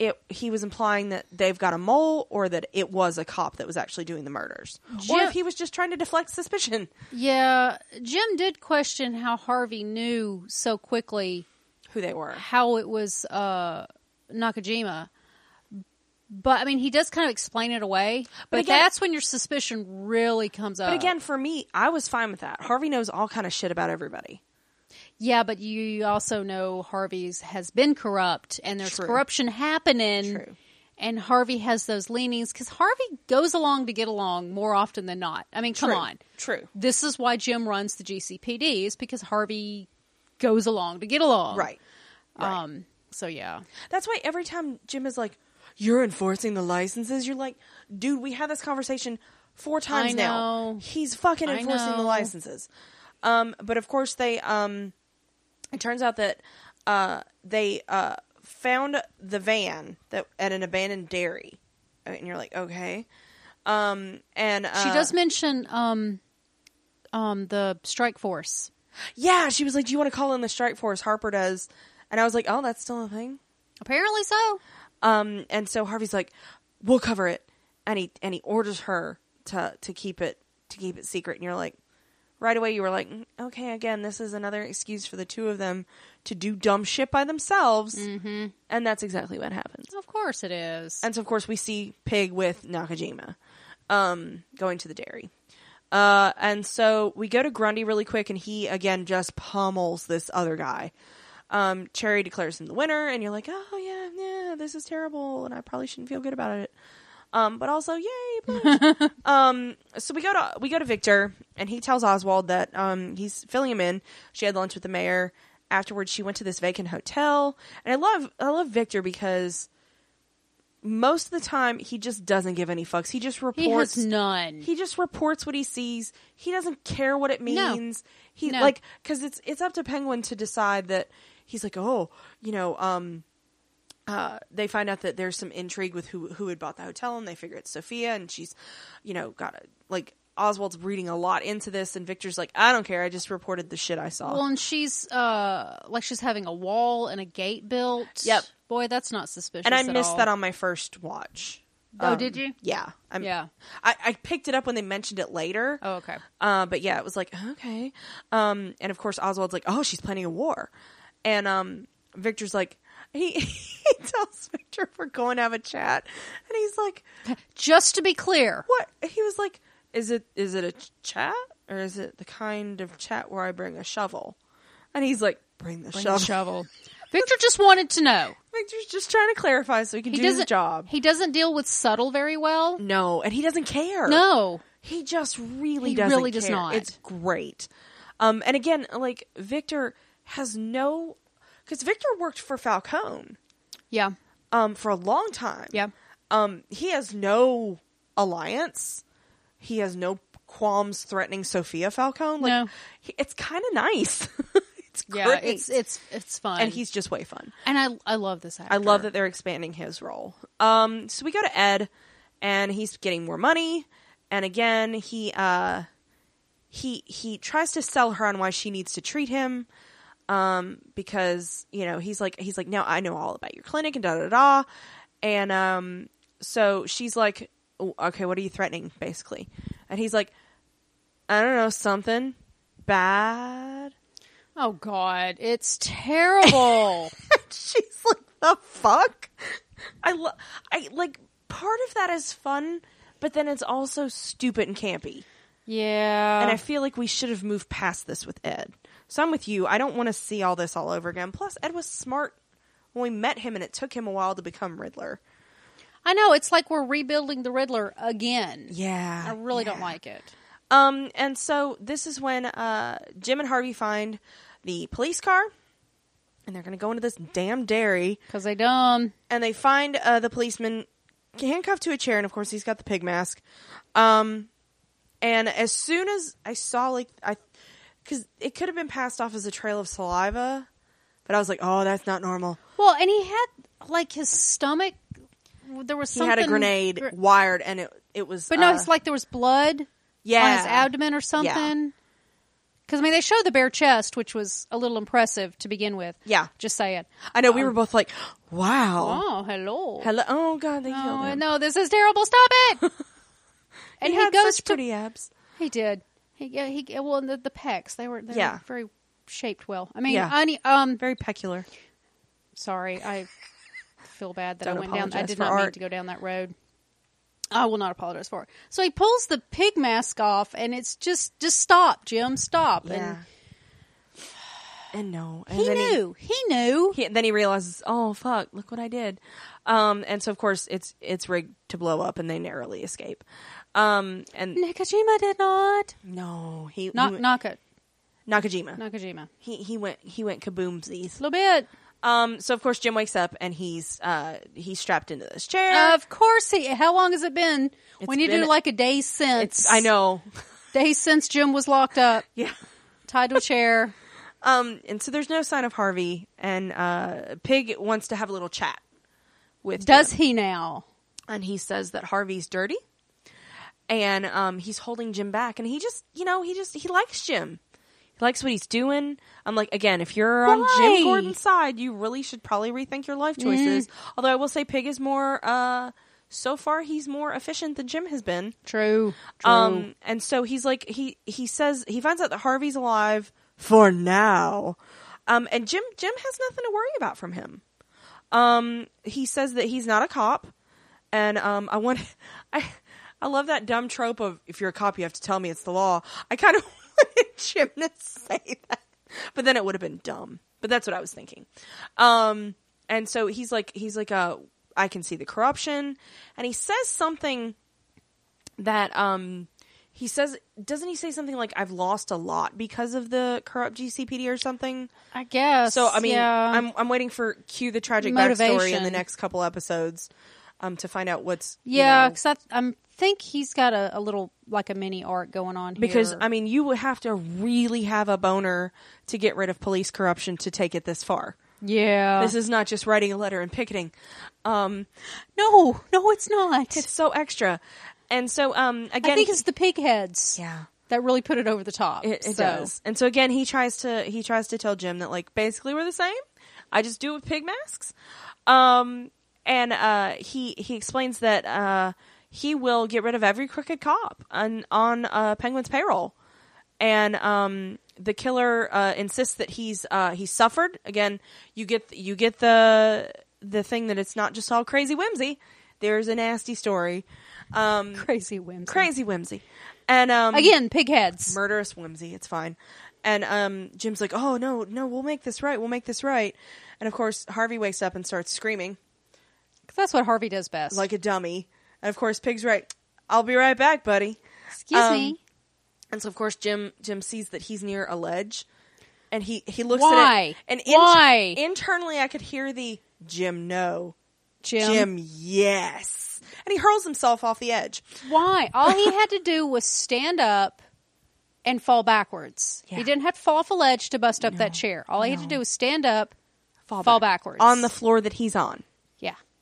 A: it he was implying that they've got a mole or that it was a cop that was actually doing the murders. or if he was just trying to deflect suspicion.
B: yeah, Jim did question how Harvey knew so quickly
A: Who they were.
B: how it was uh, Nakajima. But I mean, he does kind of explain it away. But,
A: again-
B: that's when your suspicion really comes up.
A: But again, for me, I was fine with that. Harvey knows all kind of shit about everybody.
B: Yeah, but you also know Harvey's has been corrupt, and there's
A: True.
B: corruption happening.
A: True.
B: And Harvey has those leanings because Harvey goes along to get along more often than not. I mean, come
A: True.
B: on.
A: True.
B: This is why Jim runs the GCPD is because Harvey goes along to get along.
A: Right. Right.
B: Um. So yeah.
A: That's why every time Jim is like, "You're enforcing the licenses," you're like, "Dude, we had this conversation four times
B: I
A: now. He's fucking enforcing the licenses." Um, but of course, they um, it turns out that uh, they uh, found the van that at an abandoned dairy, and you're like, okay. Um, and uh,
B: She does mention um, um, the strike force.
A: yeah. She was like, "Do you want to call in the strike force?" Harper does, and I was like, "Oh, that's still a thing."
B: Apparently so.
A: Um, and so Harvey's like, "We'll cover it," and he and he orders her to to keep it to keep it secret. And you're like, right away, you were like, "Mm, "Okay, again, this is another excuse for the two of them to do dumb shit by themselves," mm-hmm. and that's exactly what happens.
B: Of course it is.
A: And so, of course, we see Pig with Nakajima um, going to the dairy. Uh, and so we go to Grundy really quick, and he again just pummels this other guy. Um, Cherry declares him the winner, and you're like, oh yeah, yeah, this is terrible, and I probably shouldn't feel good about it. Um, but also, yay! *laughs* Um, so we go to we go to Victor, and he tells Oswald that um, he's filling him in. She had lunch with the mayor. Afterwards, she went to this vacant hotel, and I love I love Victor because most of the time he just doesn't give any fucks. He just
B: he
A: reports.
B: has none.
A: He just reports what he sees. He doesn't care what it
B: No.
A: means. He
B: No.
A: like because it's it's up to Penguin to decide that he's like, oh, you know, um, uh, they find out that there's some intrigue with who who had bought the hotel, and they figure it's Sophia, and she's, you know, got a like Oswald's reading a lot into this, and Victor's like, I don't care, I just reported the shit I saw.
B: well, and she's uh like she's having a wall and a gate built.
A: Yep.
B: Boy, that's not suspicious.
A: and I missed
B: all.
A: that on my first watch.
B: Oh,
A: Um,
B: did you?
A: Yeah. I'm,
B: Yeah.
A: I, I picked it up when they mentioned it later.
B: Oh, okay.
A: Uh, but yeah, it was like okay. Um, and of course Oswald's like, oh, she's planning a war, and um, Victor's like, he *laughs* he tells Victor we're going to have a chat, and he's like,
B: Just to be clear,
A: what? He was like, is it is it a ch- chat or is it the kind of chat where I bring a shovel? And he's like, bring the
B: Bring
A: shovel.
B: the shovel. Victor just wanted to know. *laughs*
A: Victor's just trying to clarify so he can
B: He
A: do his
B: doesn't
A: job.
B: He doesn't deal with subtle very well.
A: no, and he doesn't care.
B: No.
A: He just really
B: He
A: doesn't
B: really does
A: care.
B: not.
A: It's great. Um, and again, like Victor has no, because Victor worked for Falcone
B: Yeah.
A: um, for a long time.
B: Yeah.
A: Um, he has no alliance. He has no qualms threatening Sophia Falcone. Like,
B: No.
A: he, it's kind of nice. *laughs* it's
B: Yeah. It's it's it's fun.
A: and he's just way fun.
B: and I I love this actor.
A: I love that they're expanding his role. Um, so we go to Ed, and he's getting more money, and again he uh, he he tries to sell her on why she needs to treat him, um, because you know he's like he's like now I know all about your clinic and da da da, and um, so she's like, "Oh, okay, what are you threatening, basically, and he's like, I don't know something bad.
B: Oh God, it's terrible. *laughs*
A: she's like the fuck i lo- i like part of that is fun but then it's also stupid and campy
B: yeah.
A: and i feel like we should have moved past this with ed so i'm with you i don't want to see all this all over again plus ed was smart when we met him and it took him a while to become riddler
B: I know it's like we're rebuilding the Riddler again.
A: yeah
B: I really don't like it.
A: um and so this is when uh jim and harvey find the police car and they're gonna go into this damn dairy
B: Because they dumb.
A: and they find uh, the policeman handcuffed to a chair, and of course he's got the pig mask. Um, and as soon as I saw like I, because it could have been passed off as a trail of saliva, but I was like, oh, that's not normal.
B: Well, and he had like his stomach. There was something.
A: He
B: something.
A: had a grenade
B: gr-
A: wired, and it it was.
B: but no,
A: uh,
B: it's like there was blood
A: yeah,
B: on his abdomen or something. Because I mean, they showed the bare chest, which was a little impressive to begin with.
A: Yeah,
B: Just saying.
A: I know. we were both like, wow.
B: Oh, hello.
A: Hello. Oh God, they killed
B: Oh,
A: him.
B: no, this is terrible. Stop it. *laughs* and
A: he,
B: he, goes
A: such
B: to.
A: pretty abs.
B: He did. He yeah, he well and the, the pecs they were they
A: Yeah.
B: were very shaped well. I mean,
A: Yeah.
B: I need, um
A: Very peculiar.
B: sorry, I feel bad that
A: Don't
B: I went down. I did
A: for
B: not mean to go down that road. I will not apologize for it. So he pulls the pig mask off, and it's just just stop, Jim, stop.
A: Yeah. And no, and
B: And he
A: then
B: knew. He, knew.
A: he, then he realizes, oh fuck, look what I did. Um, and so of course it's it's rigged to blow up, and they narrowly escape. Um, and
B: Nakajima did not.
A: no, he,
B: Not
A: he
B: Naka
A: Nakajima.
B: Nakajima.
A: He he went he went kaboomsies.
B: A little bit.
A: Um, so of course Jim wakes up and he's uh he's strapped into this chair.
B: Of course he. How long has it been?
A: It's
B: when you
A: been-
B: do like a day since.
A: it's I know, *laughs*
B: Days since Jim was locked up,
A: yeah.
B: tied to a chair. *laughs*
A: Um, and so there's no sign of Harvey, and uh, Pig wants to have a little chat with.
B: Does
A: Jim.
B: he now?
A: and he says that Harvey's dirty, and um, he's holding Jim back, and he just, you know, he just he likes Jim. He likes what he's doing. I'm like, again, if you're on
B: Why?
A: Jim Gordon's side, you really should probably rethink your life choices. Although I will say, Pig is more. Uh, so far, he's more efficient than Jim has been.
B: True. True.
A: Um, and so he's like, he he says he finds out that Harvey's alive for now. Um, and Jim Jim has nothing to worry about from him. Um, he says that he's not a cop, and um, I want *laughs* I I love that dumb trope of if you're a cop, you have to tell me it's the law. I kind of *laughs* wanted Jim to say that, but then it would have been dumb. But that's what I was thinking. Um, and so he's like, he's like, uh, I can see the corruption, and he says something that um he says doesn't he say something like I've lost a lot because of the corrupt GCPD or something?
B: I guess.
A: So I mean,
B: yeah.
A: I'm I'm waiting for cue the tragic backstory in the next couple episodes, um, to find out what's you
B: yeah,
A: know,
B: because I I'm, think he's got a, a little like a mini arc going on here.
A: because I mean you would have to really have a boner to get rid of police corruption to take it this far.
B: yeah,
A: This is not just writing a letter and picketing. Um,
B: no, no, it's not.
A: it's so extra, and so um again,
B: I think it's the pig heads
A: yeah.
B: that really put it over the top.
A: It, it
B: So,
A: does. And so again, he tries to he tries to tell Jim that like basically we're the same. I just do it with pig masks. Um and uh, he he explains that uh, he will get rid of every crooked cop on on uh, Penguin's payroll, and um, the killer uh, insists that he's uh, he's suffered. Again, you get you get the the thing that it's not just all crazy whimsy. There's a nasty story, um,
B: Crazy whimsy.
A: crazy whimsy, and um,
B: Again, pig heads.
A: murderous whimsy. It's fine. And um, Jim's like, "Oh no, no, we'll make this right. We'll make this right." And of course, Harvey wakes up and starts screaming
B: 'Cause That's what Harvey does best.
A: like a dummy. And of course, Pig's right. I'll be right back, buddy.
B: excuse
A: um,
B: me.
A: And so, of course, Jim Jim sees that he's near a ledge, and he he looks
B: Why?
A: at it. And
B: Why?
A: internally, I could hear the Jim no,
B: Jim.
A: Jim yes, and he hurls himself off the edge.
B: Why? All he *laughs* had to do was stand up and fall backwards.
A: Yeah.
B: He didn't have to fall off a ledge to bust up that chair. All he had to do was stand up,
A: Fall,
B: fall
A: back-
B: backwards
A: on the floor that he's on.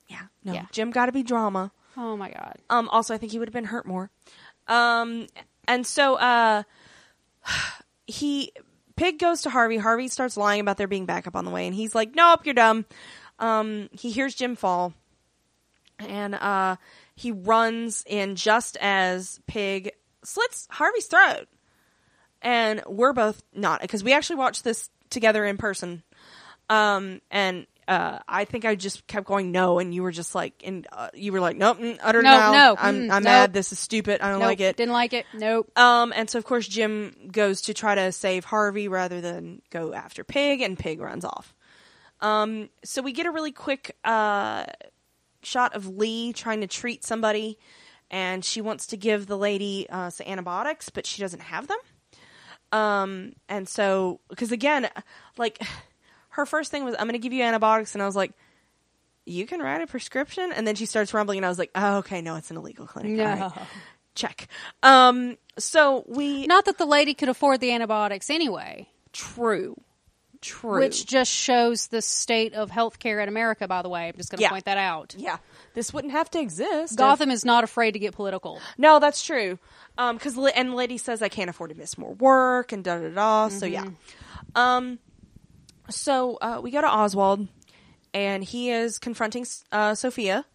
B: Yeah.
A: No,
B: Yeah.
A: Jim got to be drama.
B: Oh my god.
A: Um, also, I think he would have been hurt more. Um, and so, uh, *sighs* he Pig goes to Harvey. Harvey starts lying about there being backup on the way, and he's like, "Nope, you're dumb." Um, he hears Jim fall, and uh, he runs in just as Pig slits Harvey's throat. And we're both not because we actually watched this together in person. Um, and uh, I think I just kept going no, and you were just like, and uh, you were like, nope, mm, utter
B: No,
A: no,
B: no,
A: I'm
B: mm,
A: I'm
B: nope.
A: mad. This is stupid. I don't
B: Nope,
A: like it.
B: Didn't like it. Nope.
A: Um, and so of course Jim goes to try to save Harvey rather than go after Pig, and Pig runs off. Um, so we get a really quick uh, shot of Lee trying to treat somebody, and she wants to give the lady uh, some antibiotics, but she doesn't have them. Um, and so because again, like her first thing was, "I'm going to give you antibiotics," and I was like. You can write a prescription, and then she starts rumbling, and I was like, "Oh, okay, no, it's an illegal clinic." All right
B: No.
A: check. Um, so we
B: Not that the lady could afford the antibiotics anyway,
A: true, true.
B: which just shows the state of healthcare in America. By the way, I'm just going to
A: Yeah.
B: point that out.
A: yeah, this wouldn't have to exist. if-
B: Gotham is not afraid to get political.
A: no, that's true. Um, because and the lady says I can't afford to miss more work and da da da. So yeah. Um, so uh, we go to Oswald, and he is confronting uh, Sophia.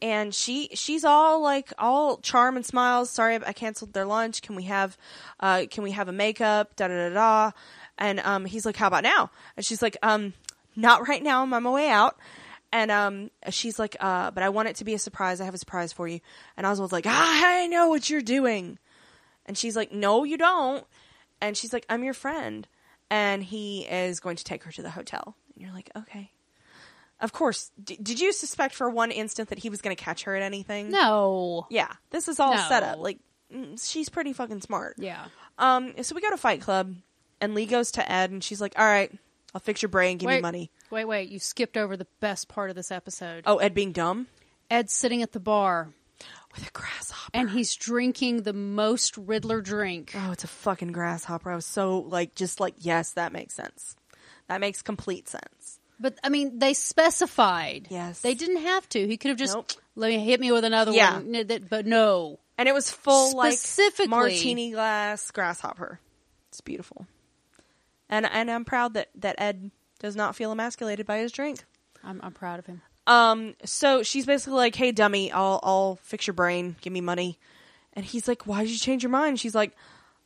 A: and she she's all like all charm and smiles. Sorry, I canceled their lunch. Can we have uh can we have a makeup? Da da da da. And um he's like, How about now? And she's like, um, not right now. I'm on my way out. And um she's like, uh, but I want it to be a surprise. I have a surprise for you. And Oswald's like, I know what you're doing. And she's like, No, you don't. And she's like, I'm your friend. And he is going to take her to the hotel. And you're like, Okay. Of course. D- did you suspect for one instant that he was going to catch her at anything?
B: No.
A: Yeah, this is all
B: No.
A: set up. Like, mm, she's pretty fucking smart.
B: Yeah.
A: Um, so we go to Fight Club, and Lee goes to Ed, and she's like, "All right, I'll fix your brain, give me money."
B: Wait, wait. You skipped over the best part of this episode.
A: Oh, Ed being dumb
B: Ed's sitting at the bar
A: with a grasshopper.
B: and he's drinking the most Riddler drink.
A: oh, it's a fucking grasshopper. I was so like, just like, yes, that makes sense. That makes complete sense.
B: But I mean, they specified.
A: Yes.
B: They didn't have to. He could have just
A: Nope.
B: let me hit me with another
A: Yeah.
B: one. That- But no.
A: And it was full like
B: Specifically-
A: martini glass grasshopper. It's beautiful. And and I'm proud that that Ed does not feel emasculated by his drink.
B: I'm, I'm proud of him.
A: Um, so she's basically like, "Hey, dummy, I'll I'll fix your brain. Give me money." And he's like, "Why did you change your mind?" She's like,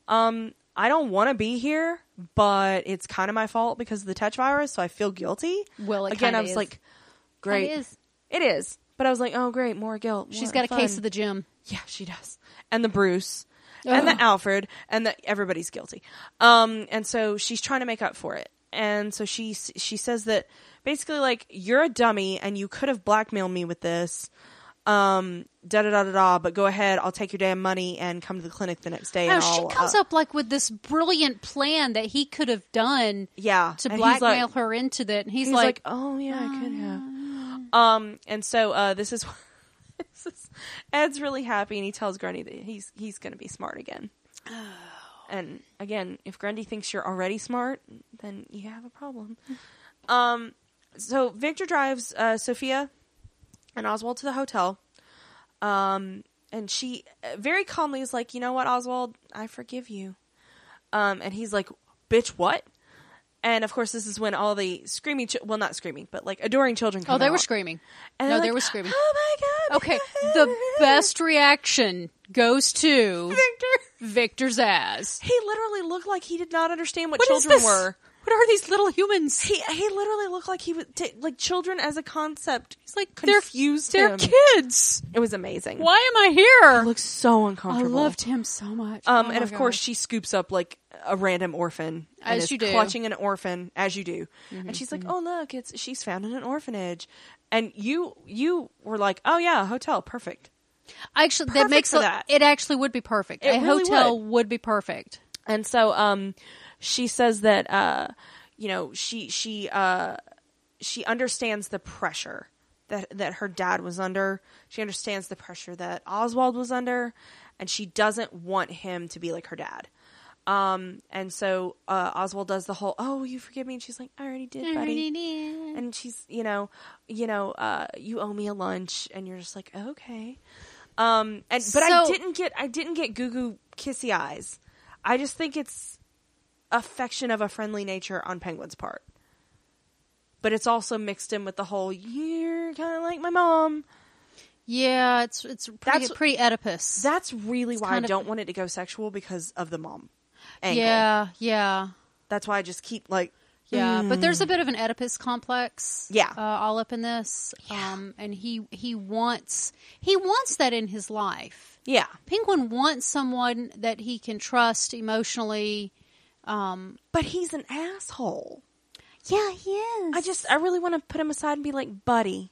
A: "Um, I don't want to be here, but it's kind of my fault because of the Tetch virus, so I feel guilty."
B: Well, it
A: again, I was
B: is.
A: like, "Great,
B: Kinda is.
A: it is." But I was like, "Oh, great, more guilt."
B: She's got a case
A: fun."
B: of the gym.
A: Yeah, she does. And the Bruce. And the Alfred. And the everybody's guilty. Um, and so she's trying to make up for it. And so she she says that basically like you're a dummy and you could have blackmailed me with this. Um, da da da da da. But go ahead, I'll take your damn money and come to the clinic the next day.
B: Oh,
A: and
B: she
A: I'll,
B: comes
A: uh,
B: up like with this brilliant plan that he could have done
A: yeah
B: to
A: And he's
B: blackmail
A: like,
B: her into that. And he's,
A: He's
B: like,
A: like, oh yeah, I could have. Um, and so uh, this is, *laughs* this is Ed's really happy, and he tells Grundy that he's he's going to be smart again. *sighs* And again, if Grundy thinks you're already smart, then you have a problem. um, so Victor drives uh, Sophia and Oswald to the hotel. Um, and she uh, very calmly is like, you know what, Oswald, I forgive you. Um, and he's like, bitch, what? And of course, this is when all the screaming, ch- well, not screaming, but like adoring children come
B: Oh, they were screaming.
A: And
B: no,
A: they're
B: they
A: like,
B: were screaming.
A: Oh my god!
B: Okay, the best reaction goes to
A: Victor.
B: Victor's ass.
A: He literally looked like he did not understand what,
B: What is
A: children
B: this?
A: were.
B: What are these little humans?
A: He he literally looked like he was t- like children as a concept.
B: He's like
A: confused
B: they're,
A: him.
B: they're kids.
A: It was amazing.
B: Why am I here?
A: It looks so uncomfortable.
B: I loved him so much.
A: Um,
B: Oh
A: and of course, she scoops up like a random orphan,
B: As you do. Mm-hmm,
A: clutching an orphan as you do, and she's like, "Oh look, it's she's found in an orphanage," and you you were like, "Oh yeah, hotel, perfect."
B: actually that makes a-
A: that.
B: it actually would be perfect.
A: It
B: a
A: really
B: hotel would. be perfect.
A: And so, um, she says that, uh, you know, she she uh, she understands the pressure that that her dad was under. She understands the pressure that Oswald was under, and she doesn't want him to be like her dad. Um, and so uh, Oswald does the whole, "Oh, you forgive me," and she's like, "I already did, buddy." and she's you know you know uh you owe me a lunch and you're just like okay um and but i didn't get i didn't get goo goo kissy eyes i just think it's affection of a friendly nature on penguin's part but it's also mixed in with the whole you're kind of like my mom
B: Yeah, it's it's pretty,
A: That's-
B: pretty Oedipus.
A: that's really why i
B: of-
A: don't want it to go sexual because of the mom angle.
B: yeah, yeah,
A: that's why i just keep like
B: yeah. But there's a bit of an Oedipus complex.
A: Yeah.
B: uh, all up in this. Um, and he he wants he wants that in his life.
A: yeah
B: Penguin wants someone that he can trust emotionally. Um,
A: but he's an asshole
B: yeah, he is.
A: I just I really want to put him aside and be like, buddy,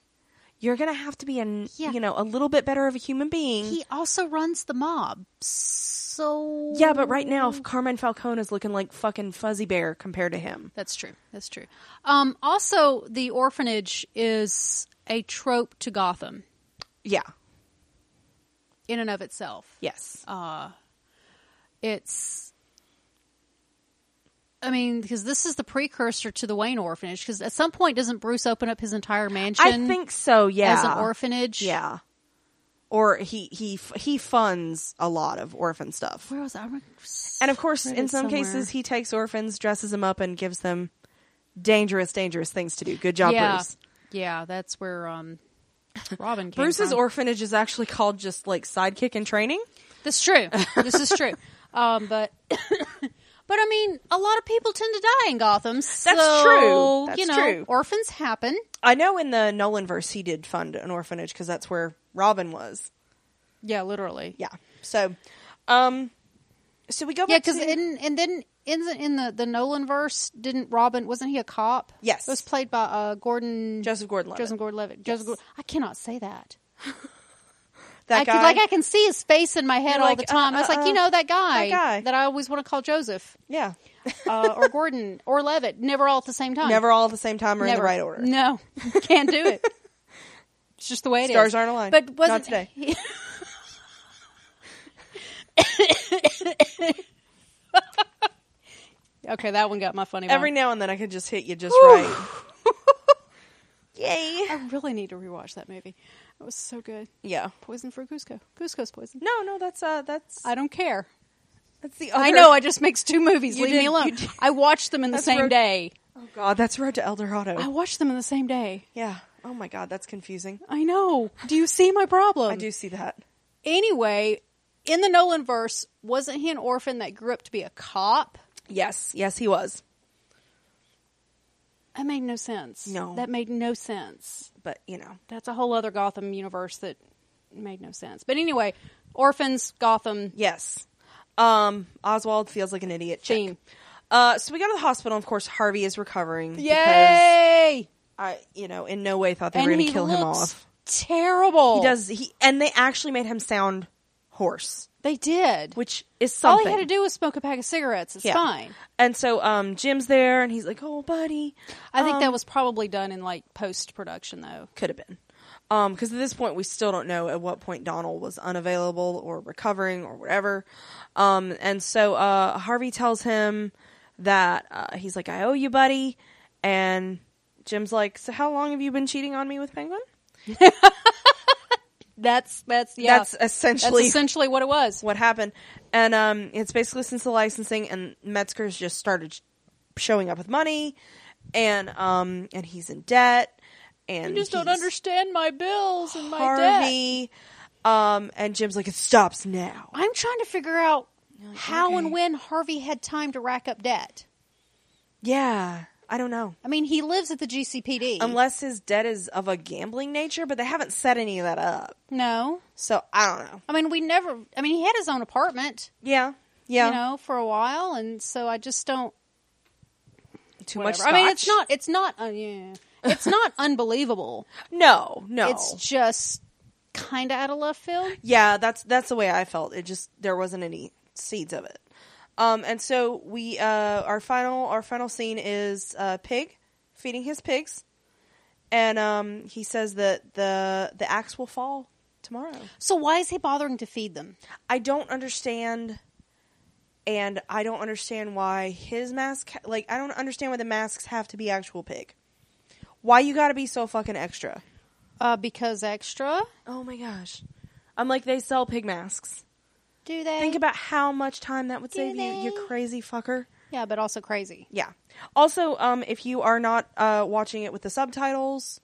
A: you're gonna have to be a
B: yeah.
A: you know a little bit better of a human being.
B: he also runs the mob. So
A: yeah, but right now Carmine Falcone is looking like fucking Fuzzy Bear compared to him.
B: That's true. That's true. Um, also, the orphanage is a trope to Gotham
A: Yeah.
B: in and of itself.
A: Yes.
B: Uh, it's, I mean, because this is the precursor to the Wayne orphanage. Because at some point, doesn't Bruce open up his entire mansion
A: I think so. Yeah.
B: as an orphanage?
A: Yeah. Or he he he funds a lot of orphan stuff,
B: Where was I?
A: and of course, in some
B: somewhere.
A: cases, he takes orphans, dresses them up, and gives them dangerous, dangerous things to do. Good job,
B: yeah,
A: Bruce.
B: yeah, that's where um, Robin came
A: Bruce's
B: from.
A: orphanage is actually called just like sidekick in training.
B: That's true. this is true. *laughs* Um, but but I mean, a lot of people tend to die in Gotham. So,
A: true. That's
B: you know,
A: true.
B: orphans happen.
A: I know in the Nolan verse he did fund an orphanage because that's where Robin was.
B: Yeah, literally.
A: Yeah. So, um, so we go
B: Yeah, because
A: to
B: in and then in the in the the Nolan verse, didn't Robin? Wasn't he a cop?
A: Yes.
B: it was played by uh, Gordon
A: Joseph Gordon-Levitt.
B: Joseph Gordon-Levitt. Joseph Gordon. I cannot say that. *laughs*
A: that
B: I
A: guy.
B: could, like I can see his face in my head
A: You're
B: all
A: like,
B: the time. I was
A: uh,
B: like,
A: uh,
B: you know, that guy,
A: that guy.
B: I always want to call Joseph
A: yeah.
B: uh, or *laughs* Gordon or Levitt. Never all at the same time.
A: Never all at the same time or in the right order.
B: No, *laughs* can't do it. It's just the way it is.
A: Stars aren't aligned.
B: But wasn't
A: Not today. *laughs*
B: okay, that one got my funny. bone.
A: Every now and then I could just hit you just right. Yay.
B: I really need to rewatch that movie. It was so good.
A: Yeah.
B: Poison for Kuzco. Kuzco's poison.
A: No, no, that's uh, that's
B: I don't care.
A: that's the other.
B: I know. I just makes two movies.
A: You
B: Leave
A: did-
B: me alone.
A: did-
B: I watched them in the
A: That's
B: same
A: road-
B: day.
A: Oh God, that's Road to El Dorado.
B: I watched them in the same day.
A: yeah. Oh my God, that's confusing.
B: I know. Do you see my problem?
A: I do see that.
B: Anyway, in the Nolan verse, wasn't he an orphan that grew up to be a cop?
A: Yes, yes, he was.
B: That made no sense.
A: No.
B: That made no sense.
A: But you know,
B: That's a whole other Gotham universe that made no sense. But anyway, orphans, Gotham,
A: yes. Um, Oswald feels like an idiot. Check. Uh, so we go to the hospital. Of course, Harvey is recovering.
B: Yay!
A: I, you know, in no way thought they were going to kill him off.
B: terrible.
A: He does. He and they actually made him sound hoarse,
B: They did.
A: which is
B: All
A: something.
B: he had to do was smoke a pack of cigarettes. It's
A: Yeah.
B: fine.
A: And so, um, Jim's there, and he's like, "Oh, buddy."
B: I think that
A: Um,
B: was probably done in like post production though.
A: could have been. Um, because at this point we still don't know at what point Donal was unavailable or recovering or whatever. Um, and so uh, Harvey tells him that uh, he's like, "I owe you, buddy," and Jim's like, "So how long have you been cheating on me with Penguin?" *laughs*
B: That's that's yeah.
A: That's essentially
B: That's essentially what it was.
A: what happened, and um, it's basically since the licensing and Metzger's just started sh- showing up with money, and um, and he's in debt, and
B: You just don't
A: he's
B: understand my bills and my debt.
A: Harvey. Um, and Jim's like, it stops now.
B: I'm trying to figure out how
A: okay.
B: and when Harvey had time to rack up debt.
A: Yeah, I don't know.
B: I mean, he lives at the GCPD.
A: Unless his debt is of a gambling nature, but they haven't set any of that up.
B: no,
A: So I don't know.
B: I mean, we never. I mean, he had his own apartment,
A: Yeah, yeah.
B: you know, for a while, and so I just don't.
A: Too much.
B: whatever. I mean, it's not. It's not. Uh, yeah, it's not *laughs* unbelievable.
A: No, no.
B: It's just kind of out of left field.
A: yeah, that's that's the way I felt. It just there wasn't any seeds of it. Um, and so we uh, our final our final scene is uh, pig feeding his pigs, and um, he says that the the axe will fall tomorrow.
B: So why is he bothering to feed them?
A: I don't understand, and I don't understand why his mask. Like, I don't understand why the masks have to be actual pig. Why you got to be so fucking extra?
B: Uh, because extra.
A: Oh my gosh, I'm like they sell pig masks.
B: Do they
A: Think about how much time that would
B: Do
A: save you, you crazy fucker.
B: Yeah, but also crazy.
A: Yeah. Also, um, if you are not uh, watching it with the subtitles,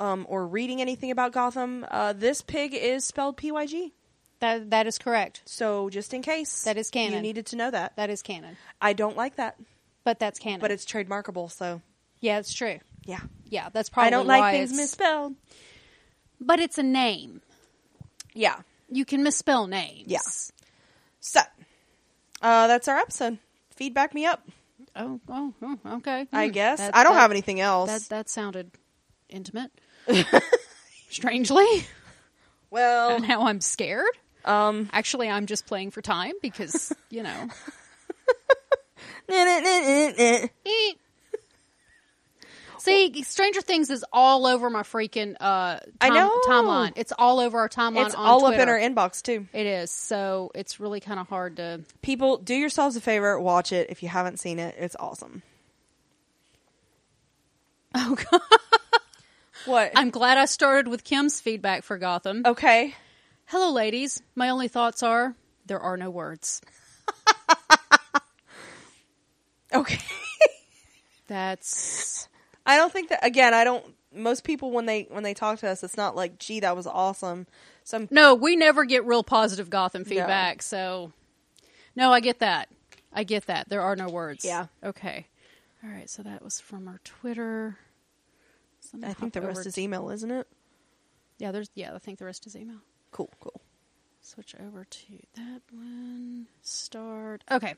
A: um, or reading anything about Gotham, uh, this pig is spelled P Y G.
B: That that is correct.
A: So just in case,
B: That is canon.
A: You needed to know that.
B: That is canon.
A: I don't like that,
B: But that's canon.
A: but it's trademarkable. So
B: yeah, it's true.
A: yeah,
B: Yeah, that's probably
A: I don't
B: why
A: like things
B: it's-
A: misspelled.
B: But it's a name.
A: Yeah.
B: You can misspell names.
A: Yeah. So, uh, that's our episode. Feedback me up.
B: Oh, oh, oh, okay.
A: I
B: Hmm.
A: guess
B: That-
A: I don't
B: that-
A: have anything else.
B: That that sounded intimate. *laughs* Strangely,
A: well, and *laughs*
B: now I'm scared.
A: um,
B: Actually, I'm just playing for time because you know. *laughs* See, Stranger Things is all over my freaking uh,
A: I know.
B: timeline. It's all over our timeline.
A: it's all up in our inbox too.
B: It is. So it's really kind of hard to.
A: People, do yourselves a favor, watch it if you haven't seen it. It's awesome.
B: Oh God!
A: What?
B: I'm glad I started with Kim's feedback for Gotham.
A: okay.
B: Hello, ladies. My only thoughts are there are no words. *laughs*
A: Okay.
B: That's
A: I don't think that again. I don't. Most people when they when they talk to us, it's not like, "Gee, that was awesome." Some
B: no. We never get real positive Gotham feedback. So, no, I get that. I get that. There are no words.
A: Yeah.
B: Okay. All right. So that was from our Twitter. So
A: I think the rest
B: over
A: is email, isn't it?
B: yeah. There's yeah. I think the rest is email.
A: Cool, cool.
B: Switch over to that one. Start. Okay.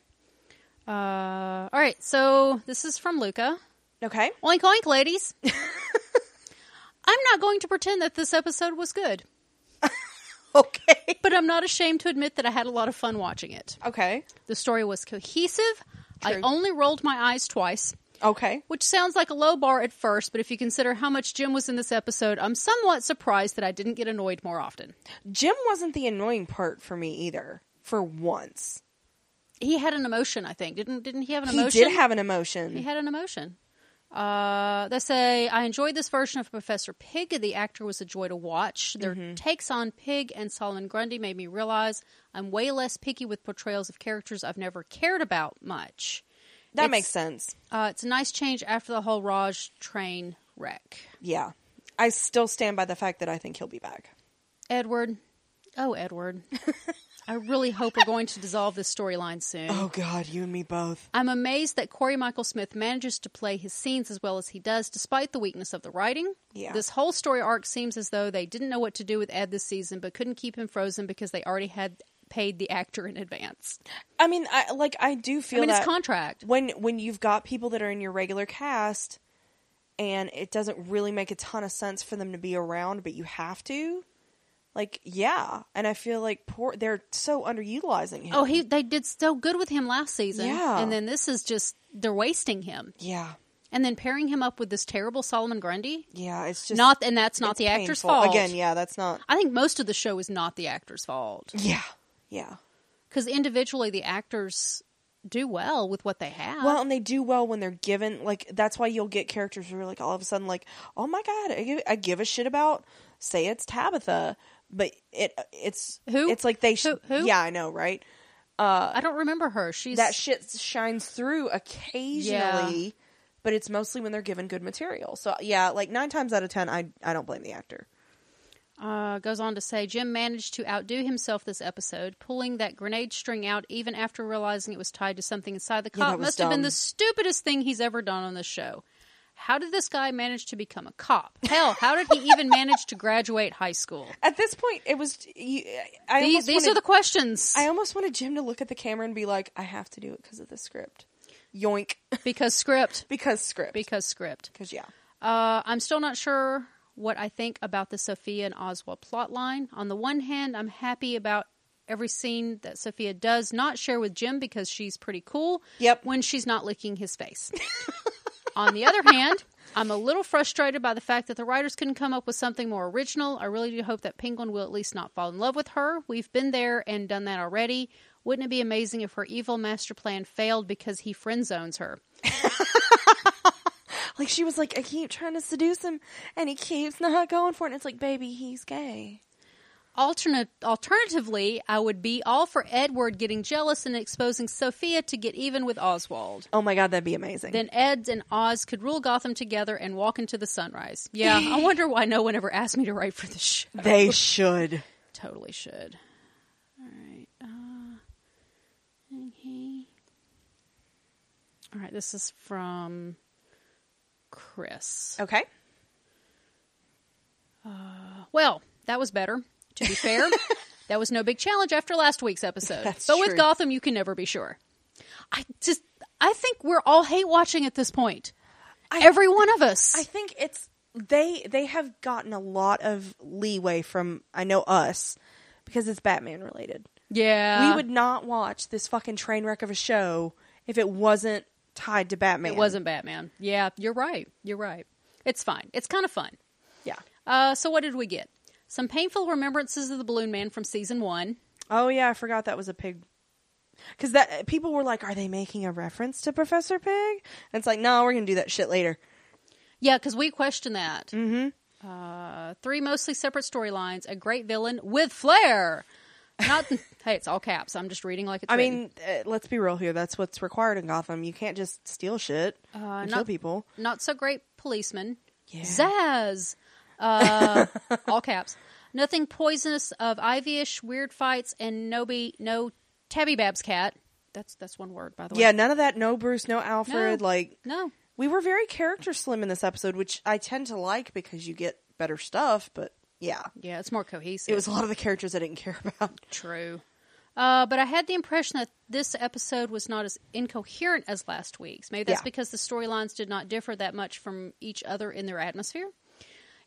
B: Uh, all right. So this is from Luca.
A: Okay.
B: Oink oink, ladies. *laughs* I'm not going to pretend that this episode was good, *laughs*
A: Okay.
B: but I'm not ashamed to admit that I had a lot of fun watching it.
A: Okay.
B: The story was cohesive. I only rolled my eyes twice,
A: Okay.
B: which sounds like a low bar at first, but if you consider how much Jim was in this episode, I'm somewhat surprised that I didn't get annoyed more often.
A: Jim wasn't the annoying part for me either. For once,
B: He had an emotion, I think. Didn't didn't he have an emotion?
A: he did have an emotion.
B: He had an emotion. Uh, they say, I enjoyed this version of Professor Pig. The actor was a joy to watch. Their
A: Mm-hmm.
B: takes on Pig and Solomon Grundy made me realize I'm way less picky with portrayals of characters I've never cared about much.
A: that
B: It's-
A: makes sense.
B: Uh, it's a nice change after the whole Ra's train wreck.
A: Yeah. I still stand by the fact that I think he'll be back.
B: Edward. Oh, Edward. *laughs* I really hope we're going to dissolve this storyline soon.
A: Oh God, you and me both.
B: I'm amazed that Cory Michael Smith manages to play his scenes as well as he does, despite the weakness of the writing.
A: Yeah.
B: This whole story arc seems as though they didn't know what to do with Ed this season, but couldn't keep him frozen because they already had paid the actor in advance.
A: I mean, I like I do feel
B: I mean, it's contract.
A: when when you've got people that are in your regular cast and it doesn't really make a ton of sense for them to be around, but you have to. Like, yeah, and I feel like poor they're so underutilizing him.
B: Oh, he they did so good with him last season,
A: Yeah.
B: and then this is just they're wasting him,
A: yeah,
B: and then pairing him up with this terrible Solomon Grundy.
A: yeah. It's just
B: not, and that's not the actor's fault.
A: Again, yeah, that's not.
B: I think most of the show is not the actor's fault
A: Yeah, yeah.
B: because individually the actors do well with what they have.
A: Well, and they do well when they're given like that's why you'll get characters who are like all of a sudden like, oh my god, I give, I give a shit about say it's Tabitha, but it it's
B: Who?
A: It's like they sh-
B: Who- who?
A: yeah I know right.
B: uh I don't remember her. She's
A: that shit shines through occasionally, but it's mostly when they're given good material. So yeah, like nine times out of ten, I I don't blame the actor.
B: Uh, goes on to say Jim managed to outdo himself this episode, pulling that grenade string out even after realizing it was tied to something inside the
A: Yeah,
B: cop.
A: that was
B: Must have been
A: dumb.
B: the stupidest thing he's ever done on this show. How did this guy manage to become a cop? Hell, how did he even manage to graduate high school?
A: At this point, it was. You, I
B: These, these
A: wanted,
B: are the questions.
A: I almost wanted Jim to look at the camera and be like, "I have to do it because of the script." Yoink, *laughs*
B: because script.
A: because script.
B: Because script.
A: Because yeah,
B: Uh, I'm still not sure what I think about the Sophia and Oswald plotline. On the one hand, I'm happy about every scene that Sophia does not share with Jim because she's pretty cool.
A: Yep.
B: When she's not licking his face. *laughs* On the other hand, I'm a little frustrated by the fact that the writers couldn't come up with something more original. I really do hope that Penguin will at least not fall in love with her. We've been there and done that already. Wouldn't it be amazing if her evil master plan failed because he friend zones her? *laughs*
A: like she was like, "I keep trying to seduce him, and he keeps not going for it." And it's like, baby, he's gay.
B: Alternate, alternatively, I would be all for Edward getting jealous and exposing Sophia to get even with Oswald.
A: Oh my god, that'd be amazing.
B: Then Ed and Oz could rule Gotham together and walk into the sunrise. *laughs* Yeah, I wonder why no one ever asked me to write for the show.
A: they should. *laughs*
B: Totally should. All right. Uh, okay. All right. This is from Chris.
A: Okay.
B: Well, that was better. To be fair, *laughs* that was no big challenge after last week's episode.
A: That's
B: but with. Gotham, you can never be sure. I just, I think we're all hate watching at this point. Every one of us.
A: I think it's they they have gotten a lot of leeway from I know us because it's Batman related.
B: yeah,
A: we would not watch this fucking train wreck of a show if it wasn't tied to Batman.
B: It wasn't Batman. Yeah, you're right. You're right. It's fine. It's kind of fun.
A: Yeah.
B: Uh, so what did we get? Some painful remembrances of the Balloon Man from season one.
A: Oh yeah, I forgot that was a pig. Because that people were like, "Are they making a reference to Professor Pig?" And it's like, no, we're gonna do that shit later.
B: Yeah, because we question that. Mm-hmm. Uh, three mostly separate storylines. A great villain with flair. Not *laughs* hey, it's all caps. I'm just reading like it's.
A: I
B: written.
A: mean, uh, let's be real here. That's what's required in Gotham. You can't just steal shit and kill
B: not-
A: people.
B: not so great policeman.
A: Yeah.
B: Zaz. Uh, *laughs* all caps. Nothing poisonous of Ivy-ish weird fights and no be no Tabby Bab's cat. That's that's one word by the way.
A: Yeah, none of that. No Bruce, no Alfred.
B: No.
A: Like
B: No.
A: we were very character slim in this episode, which I tend to like because you get better stuff. But yeah,
B: Yeah, it's more cohesive.
A: it was a lot of the characters I didn't care *laughs* about.
B: True. Uh, but I had the impression that this episode was not as incoherent as last week's. Maybe that's
A: Yeah.
B: because the storylines did not differ that much from each other in their atmosphere.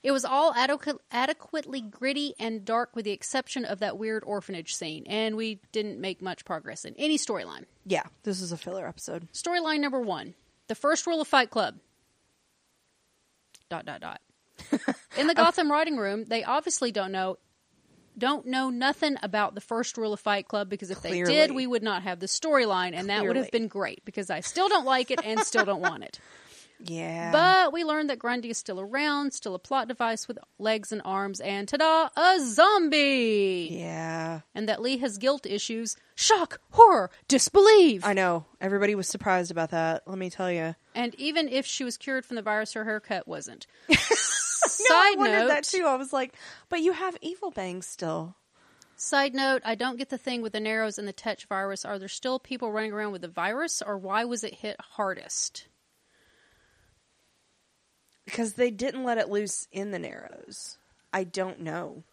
B: It was all adequate, adequately gritty and dark, with the exception of that weird orphanage scene, and we didn't make much progress in any storyline.
A: Yeah, this is a filler episode.
B: Storyline number one: the first rule of Fight Club. Dot dot dot. *laughs* In the Gotham writing room, they obviously don't know don't know nothing about the first rule of Fight Club because if they did, we would not have the storyline, and that would have been great because I still don't like it and still don't want it. *laughs*
A: Yeah,
B: But we learned that Grundy is still around, still a plot device with legs and arms, and ta-da, a zombie!
A: yeah,
B: And that Lee has guilt issues. Shock, horror, disbelief.
A: I know. Everybody was surprised about that. Let me tell you.
B: And even if she was cured from the virus, her haircut wasn't. *laughs*
A: No,
B: Side
A: I wondered
B: note,
A: that too. I was like, but you have evil bangs still.
B: Side note, I don't get the thing with the Narrows and the Tetch virus. Are there still people running around with the virus, or why was it hit hardest?
A: Because they didn't let it loose in the Narrows. I don't know.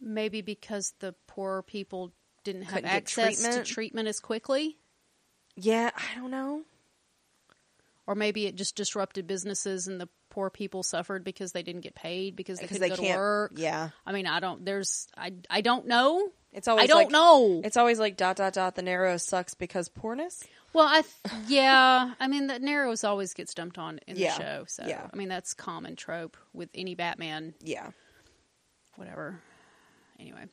B: Maybe because the poor people didn't have
A: Couldn't get
B: access
A: treatment?
B: to treatment as quickly,
A: Yeah, I don't know.
B: or maybe it just disrupted businesses and the poor people suffered because they didn't get paid because they
A: Because
B: couldn't
A: they
B: go
A: can't.
B: to work.
A: Yeah,
B: I mean, I don't. There's, I, I don't know.
A: it's always.
B: I don't
A: like,
B: know.
A: It's always like dot dot dot. The Narrows sucks because poorness.
B: Well, I th- yeah, I mean the Narrows always gets dumped on in
A: Yeah.
B: the show, so
A: Yeah.
B: I mean that's common trope with any Batman,
A: Yeah,
B: whatever. Anyway,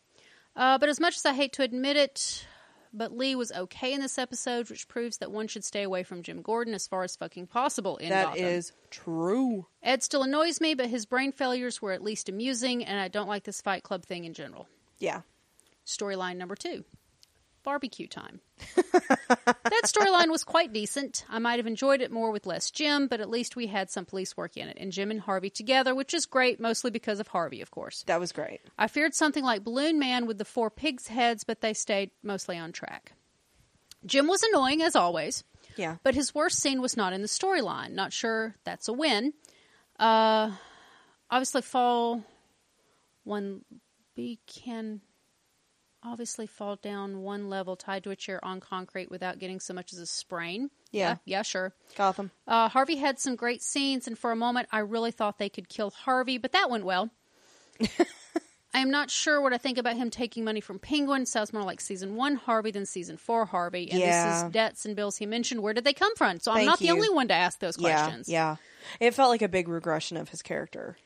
B: uh, but as much as I hate to admit it, but Lee was okay in this episode, which proves that one should stay away from Jim Gordon as far as fucking possible in
A: that
B: Gotham.
A: is true.
B: Ed still annoys me, but his brain failures were at least amusing, and I don't like this Fight Club thing in general.
A: Yeah,
B: Storyline number two. Barbecue time. *laughs* that storyline was quite decent. I might have enjoyed it more with less Jim, but at least we had some police work in it, and Jim and Harvey together, which is great, mostly because of Harvey, of course.
A: That was great.
B: I feared something like Balloon Man with the four pigs' heads, but they stayed mostly on track. Jim was annoying, as always.
A: Yeah.
B: But his worst scene was not in the storyline. Not sure that's a win. Uh, obviously, fall one B can obviously fall down one level tied to a chair on concrete without getting so much as a sprain.
A: Yeah.
B: yeah, sure.
A: Gotham.
B: Uh, Harvey had some great scenes, and for a moment, I really thought they could kill Harvey, but that went well. *laughs* I am not sure what I think about him taking money from Penguin. Sounds more like season one Harvey than season four Harvey. And
A: Yeah.
B: this is debts and bills he mentioned. Where did they come from? So I'm
A: Thank
B: not the only one to ask those questions.
A: Yeah. Yeah. It felt like a big regression of his character.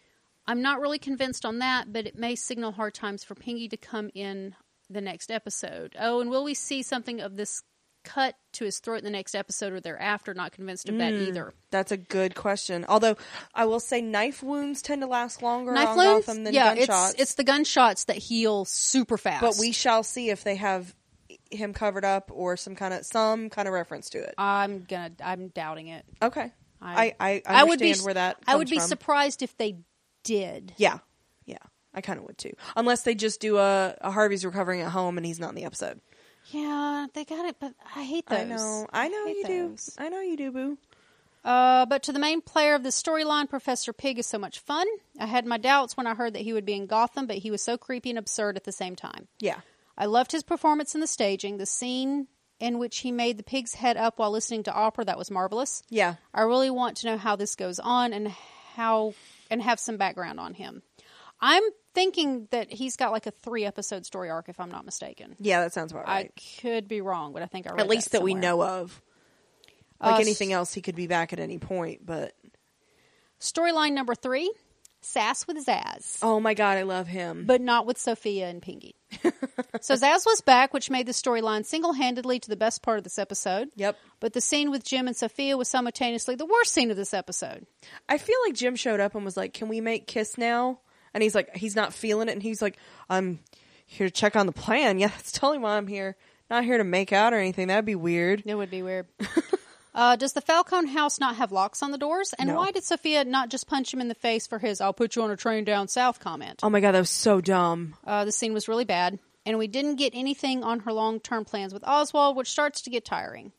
B: I'm not really convinced on that, but it may signal hard times for Pingy to come in the next episode. Oh, and will we see something of this cut to his throat in the next episode or thereafter? Not convinced of that
A: Mm.
B: either.
A: That's a good question. Although I will say knife wounds tend to last longer
B: Knife
A: on
B: wounds?
A: Gotham than
B: yeah,
A: gunshots.
B: it's it's the gunshots that heal super fast.
A: but we shall see if they have him covered up or some kind of some kind of reference to it.
B: I'm gonna. I'm doubting it.
A: Okay.
B: I-
A: I I,
B: I would be.
A: where that
B: I would
A: comes
B: be
A: from.
B: surprised if they did.
A: Yeah. I kind of would too. Unless they just do a, a Harvey's recovering at home and he's not in the episode.
B: Yeah, they got it, but I hate those.
A: I know. I know
B: hate
A: you do. I know you do, boo.
B: Uh, but to the main player of the storyline, Professor Pig is so much fun. I had my doubts when I heard that he would be in Gotham, but he was so creepy and absurd at the same time.
A: Yeah.
B: I loved his performance in the staging. The scene in which he made the pig's head up while listening to opera that was marvelous.
A: Yeah.
B: I really want to know how this goes on and how and have some background on him. I'm thinking that he's got like a three episode story arc, if I'm not mistaken.
A: Yeah, that sounds about right.
B: I could be wrong, but I think I read
A: At least that, we know of. Like
B: Uh,
A: anything else, he could be back at any point. But
B: Storyline number three: Sass with Zaz.
A: oh my god, I love him.
B: but not with Sophia and Pinky. *laughs* so Zaz was back, which made the storyline single handedly to the best part of this episode.
A: Yep.
B: But the scene with Jim and Sophia was simultaneously the worst scene of this episode.
A: I feel like Jim showed up and was like, "Can we make kiss now?" And he's like, he's not feeling it, and he's like, "I'm here to check on the plan." *laughs* Yeah, that's totally why I'm here. Not here to make out or anything. That'd be weird.
B: It would be weird. *laughs* uh, does the Falcone house not have locks on the doors? And
A: No.
B: why did Sophia not just punch him in the face for his "I'll put you on a train down south" comment?
A: Oh my god, that was so dumb.
B: Uh, the scene was really bad, and we didn't get anything on her long term plans with Oswald, which starts to get tiring.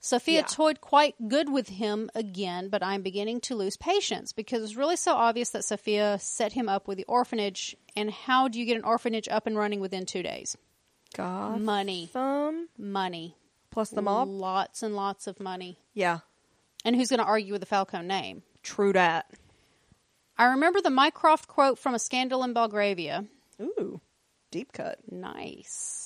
B: Sophia
A: Yeah.
B: toyed quite good with him again, but I'm beginning to lose patience because it's really so obvious that Sophia set him up with the orphanage. And how do you get an orphanage up and running within two days?
A: God,
B: Money.
A: thumb
B: Money.
A: plus the mob.
B: Lots and lots of money.
A: Yeah,
B: And who's going to argue with the Falcone name?
A: true that.
B: I remember the Mycroft quote from A Scandal in Belgravia.
A: Ooh, deep cut.
B: Nice.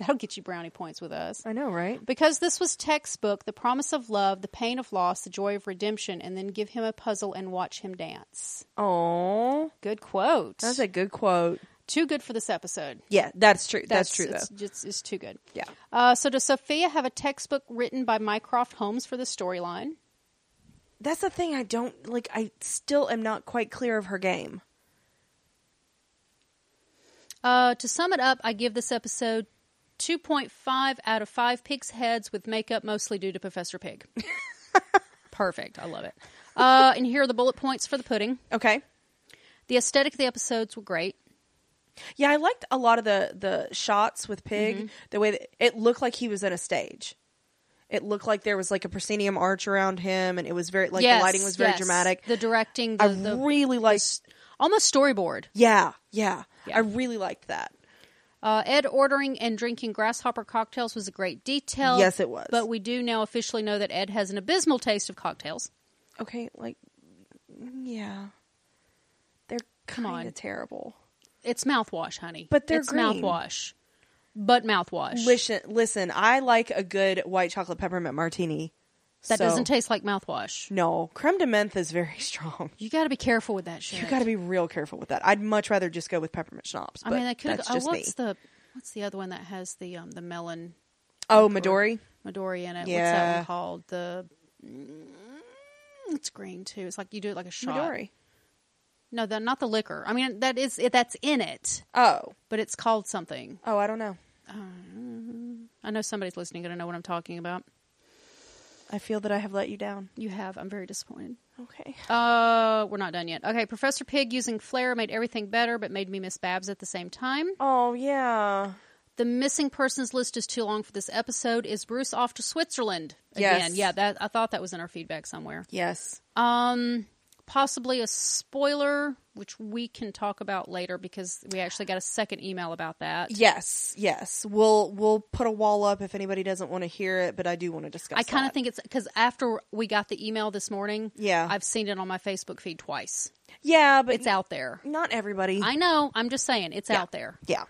B: That'll get you brownie points with us.
A: I know, right?
B: Because this was textbook, the promise of love, the pain of loss, the joy of redemption, and then give him a puzzle and watch him dance.
A: Oh,
B: Good quote.
A: that's a good quote.
B: too good for this episode.
A: Yeah, that's true. That's, true
B: it's,
A: though.
B: Just, it's too good.
A: Yeah.
B: Uh, so does Sophia have a textbook written by Mycroft Holmes for the storyline?
A: That's the thing. I don't like. I still am not quite clear of her game.
B: Uh, to sum it up, I give this episode 2.5 out of 5 pig's heads with makeup mostly due to Professor Pig. *laughs* Perfect. I love it. Uh, and here are the bullet points for the pudding.
A: Okay.
B: The aesthetic of the episodes were great.
A: Yeah, I liked a lot of the the shots with Pig.
B: Mm-hmm.
A: The way that it looked like he was in a stage. It looked like there was like a proscenium arch around him, and it was very like
B: Yes,
A: the lighting was very
B: yes.
A: dramatic.
B: The directing, the,
A: I
B: the
A: really liked.
B: almost storyboard.
A: Yeah, yeah,
B: Yeah.
A: I really liked that.
B: Uh, Ed ordering and drinking grasshopper cocktails was a great detail.
A: Yes, it was.
B: But we do now officially know that Ed has an abysmal taste of cocktails.
A: Okay, like yeah, they're
B: Come
A: kind
B: on.
A: of terrible.
B: It's mouthwash, honey.
A: But they're
B: it's
A: green.
B: mouthwash, but mouthwash.
A: Listen, listen. I like a good white chocolate peppermint martini.
B: That
A: so-
B: doesn't taste like mouthwash.
A: No, creme de menthe is very *laughs* strong.
B: You got to be careful with that shit.
A: You got to be real careful with that. I'd much rather just go with peppermint schnapps.
B: I mean, I could.
A: that's
B: Oh,
A: just me.
B: what's the what's the other one that has the um the melon
A: Oh, Midori.
B: Midori in it? What's that one called? The mm, it's green too. It's like you do it like a shot.
A: Midori.
B: No, the, not the liquor. I mean, that is it, that's in it,
A: Oh,
B: but it's called something.
A: oh, I don't know.
B: Uh, I know somebody's listening going to know what I'm talking about.
A: I feel that I have let you down.
B: You have. I'm very disappointed.
A: Okay.
B: Uh, we're not done yet. Okay, Professor Pig using flair made everything better, but made me miss Babs at the same time.
A: Oh yeah.
B: The missing persons list is too long for this episode. Is Bruce off to Switzerland again?
A: Yes.
B: Yeah, that I thought that was in our feedback somewhere.
A: Yes.
B: Um, possibly a spoiler, which we can talk about later because we actually got a second email about that.
A: Yes. Yes. We'll we'll put a wall up if anybody doesn't want to hear it, but I do want to discuss.
B: I kind of think it's because after we got the email this morning,
A: Yeah.
B: I've seen it on my Facebook feed twice.
A: Yeah, but
B: It's out there.
A: not everybody.
B: I know. I'm just saying it's
A: Yeah.
B: out there.
A: yeah.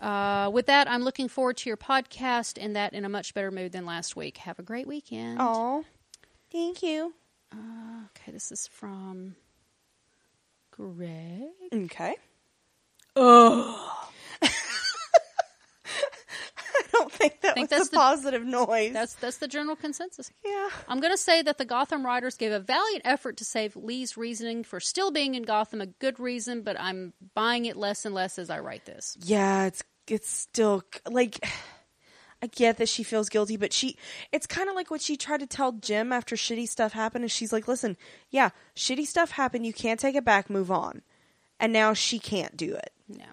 B: Uh, with that, I'm looking forward to your podcast and that in a much better mood than last week. Have a great weekend.
A: Oh. Thank you.
B: Okay, this is from Greg.
A: Okay. Oh. *laughs* I don't think that
B: Think
A: was
B: that's
A: a
B: the-
A: positive noise.
B: That's that's the general consensus.
A: yeah.
B: I'm going to say that the Gotham writers gave a valiant effort to save Lee's reasoning for still being in Gotham a good reason, but I'm buying it less and less as I write this.
A: Yeah, it's it's still like I get that she feels guilty, but she it's kind of like what she tried to tell Jim after shitty stuff happened and she's like, "Listen, yeah, shitty stuff happened, you can't take it back, move on." And now she can't do it.
B: Yeah.